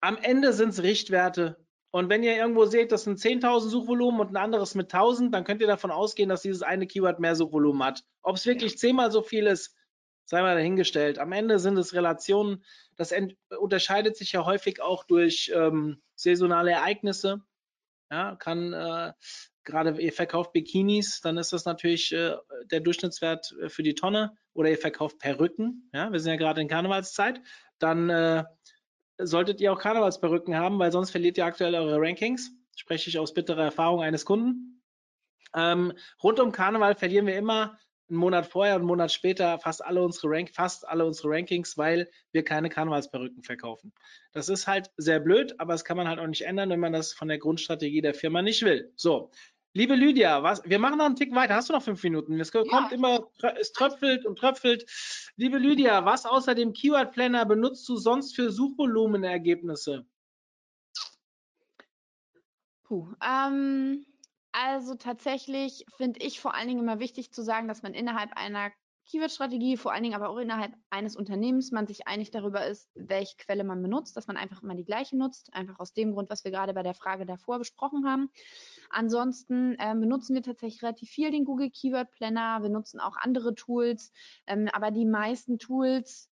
Am Ende sind es Richtwerte Und wenn ihr irgendwo seht, das sind 10.000 Suchvolumen und ein anderes mit 1.000, dann könnt ihr davon ausgehen, dass dieses eine Keyword mehr Suchvolumen hat. Ob es wirklich zehnmal so viel ist, sei mal dahingestellt. Am Ende sind es Relationen. Das unterscheidet sich ja häufig auch durch ähm, saisonale Ereignisse. Ja, kann äh, gerade ihr verkauft Bikinis, dann ist das natürlich äh, der Durchschnittswert äh, für die Tonne. Oder ihr verkauft Perücken. Ja, wir sind ja gerade in Karnevalszeit. Dann äh, solltet ihr auch Karnevalsperücken haben, weil sonst verliert ihr aktuell eure Rankings. Spreche ich aus bitterer Erfahrung eines Kunden. Ähm, rund um Karneval verlieren wir immer einen Monat vorher und einen Monat später fast alle unsere Rank fast alle unsere Rankings, weil wir keine Karnevalsperücken verkaufen. Das ist halt sehr blöd, aber das kann man halt auch nicht ändern, wenn man das von der Grundstrategie der Firma nicht will. So, Liebe Lydia, was, wir machen noch einen Tick weiter. Hast du noch fünf Minuten? Es kommt ja. immer, es tröpfelt und tröpfelt. Liebe Lydia, was außer dem Keyword Planner benutzt du sonst für Suchvolumenergebnisse? Puh, ähm, also tatsächlich finde ich vor allen Dingen immer wichtig zu sagen, dass man innerhalb einer Keyword-Strategie, vor allen Dingen aber auch innerhalb eines Unternehmens, man sich einig darüber ist, welche Quelle man benutzt, dass man einfach immer die gleiche nutzt, einfach aus dem Grund, was wir gerade bei der Frage davor besprochen haben. Ansonsten äh, benutzen wir tatsächlich relativ viel den Google Keyword Planner, wir nutzen auch andere Tools, ähm, aber die meisten Tools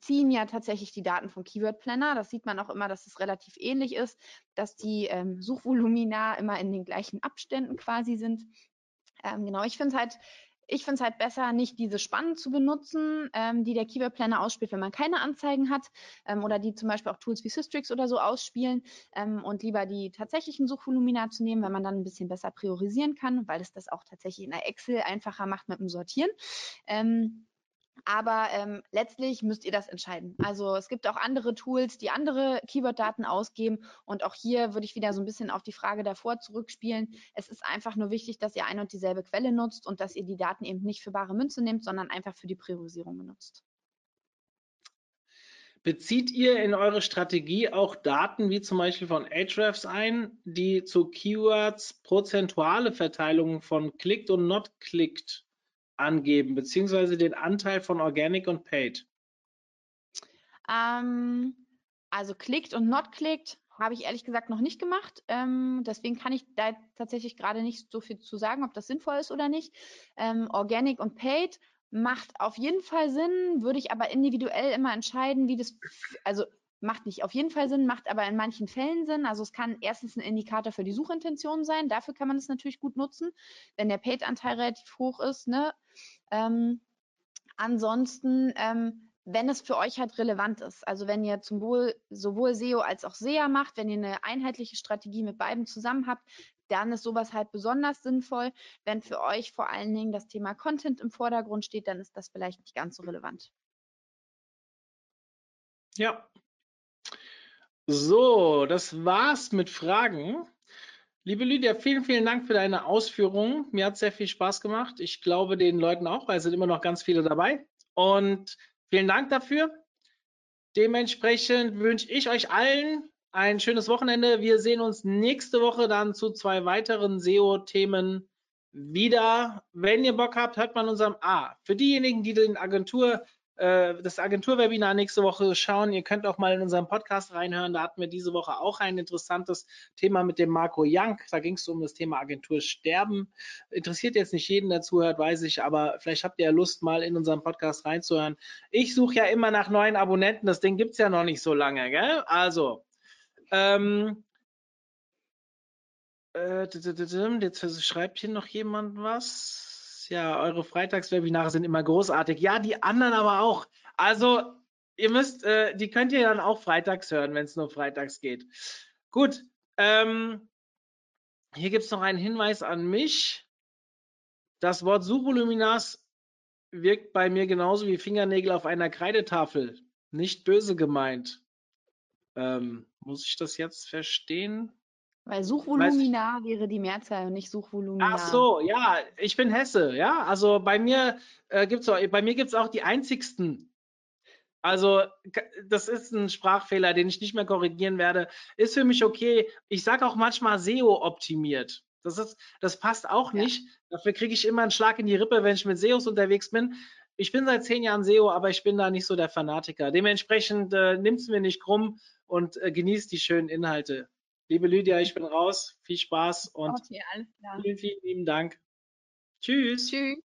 ziehen ja tatsächlich die Daten vom Keyword Planner. Das sieht man auch immer, dass es relativ ähnlich ist, dass die ähm, Suchvolumina immer in den gleichen Abständen quasi sind. Ähm, genau, ich finde es halt ich finde es halt besser, nicht diese Spannen zu benutzen, ähm, die der Keyword Planner ausspielt, wenn man keine Anzeigen hat ähm, oder die zum Beispiel auch Tools wie Systrix oder so ausspielen ähm, und lieber die tatsächlichen Suchvolumina zu nehmen, weil man dann ein bisschen besser priorisieren kann, weil es das auch tatsächlich in der Excel einfacher macht mit dem Sortieren. Ähm, aber ähm, letztlich müsst ihr das entscheiden. Also es gibt auch andere Tools, die andere Keyword-Daten ausgeben. Und auch hier würde ich wieder so ein bisschen auf die Frage davor zurückspielen. Es ist einfach nur wichtig, dass ihr eine und dieselbe Quelle nutzt und dass ihr die Daten eben nicht für bare Münze nehmt, sondern einfach für die Priorisierung benutzt. Bezieht ihr in eure Strategie auch Daten wie zum Beispiel von Ahrefs ein, die zu Keywords prozentuale Verteilungen von clicked und not clicked angeben, beziehungsweise den Anteil von Organic und Paid? Ähm, also klickt und not klickt habe ich ehrlich gesagt noch nicht gemacht. Ähm, deswegen kann ich da tatsächlich gerade nicht so viel zu sagen, ob das sinnvoll ist oder nicht. Ähm, Organic und Paid macht auf jeden Fall Sinn, würde ich aber individuell immer entscheiden, wie das, also macht nicht auf jeden Fall Sinn, macht aber in manchen Fällen Sinn. Also es kann erstens ein Indikator für die Suchintention sein. Dafür kann man es natürlich gut nutzen, wenn der Paid-Anteil relativ hoch ist. Ne? Ähm, ansonsten, ähm, wenn es für euch halt relevant ist, also wenn ihr zum Wohl, sowohl SEO als auch SEA macht, wenn ihr eine einheitliche Strategie mit beiden zusammen habt, dann ist sowas halt besonders sinnvoll. Wenn für euch vor allen Dingen das Thema Content im Vordergrund steht, dann ist das vielleicht nicht ganz so relevant. Ja, so, das war's mit Fragen. Liebe Lydia, vielen, vielen Dank für deine Ausführungen. Mir hat sehr viel Spaß gemacht. Ich glaube den Leuten auch, weil es sind immer noch ganz viele dabei. Und vielen Dank dafür. Dementsprechend wünsche ich euch allen ein schönes Wochenende. Wir sehen uns nächste Woche dann zu zwei weiteren SEO-Themen wieder. Wenn ihr Bock habt, hört man unserem A. Ah, für diejenigen, die den Agentur äh, das Agenturwebinar nächste Woche schauen. Ihr könnt auch mal in unserem Podcast reinhören. Da hatten wir diese Woche auch ein interessantes Thema mit dem Marco Young. Da ging es um das Thema Agentursterben. Interessiert jetzt nicht jeden, der zuhört, weiß ich, aber vielleicht habt ihr ja Lust, mal in unserem Podcast reinzuhören. Ich suche ja immer nach neuen Abonnenten. Das Ding gibt es ja noch nicht so lange, gell? Also, ähm, äh, jetzt schreibt hier noch jemand was ja, eure Freitagswebinare sind immer großartig. Ja, die anderen aber auch. Also, ihr müsst, äh, die könnt ihr dann auch freitags hören, wenn es nur freitags geht. Gut, ähm, hier gibt es noch einen Hinweis an mich. Das Wort Suchvoluminas wirkt bei mir genauso wie Fingernägel auf einer Kreidetafel. Nicht böse gemeint. Ähm, muss ich das jetzt verstehen? Weil Suchvolumina wäre die Mehrzahl und nicht Suchvolumina. Ach so, ja, ich bin Hesse, ja. Also bei mir äh, gibt's auch, bei mir gibt's auch die einzigsten. Also das ist ein Sprachfehler, den ich nicht mehr korrigieren werde. Ist für mich okay. Ich sage auch manchmal SEO optimiert. Das ist, das passt auch ja. nicht. Dafür kriege ich immer einen Schlag in die Rippe, wenn ich mit SEOs unterwegs bin. Ich bin seit zehn Jahren SEO, aber ich bin da nicht so der Fanatiker. Dementsprechend äh, nimmt es mir nicht krumm und äh, genießt die schönen Inhalte. Liebe Lydia, ich bin raus. Viel Spaß und Okay, vielen, vielen lieben Dank. Tschüss. Tschüss.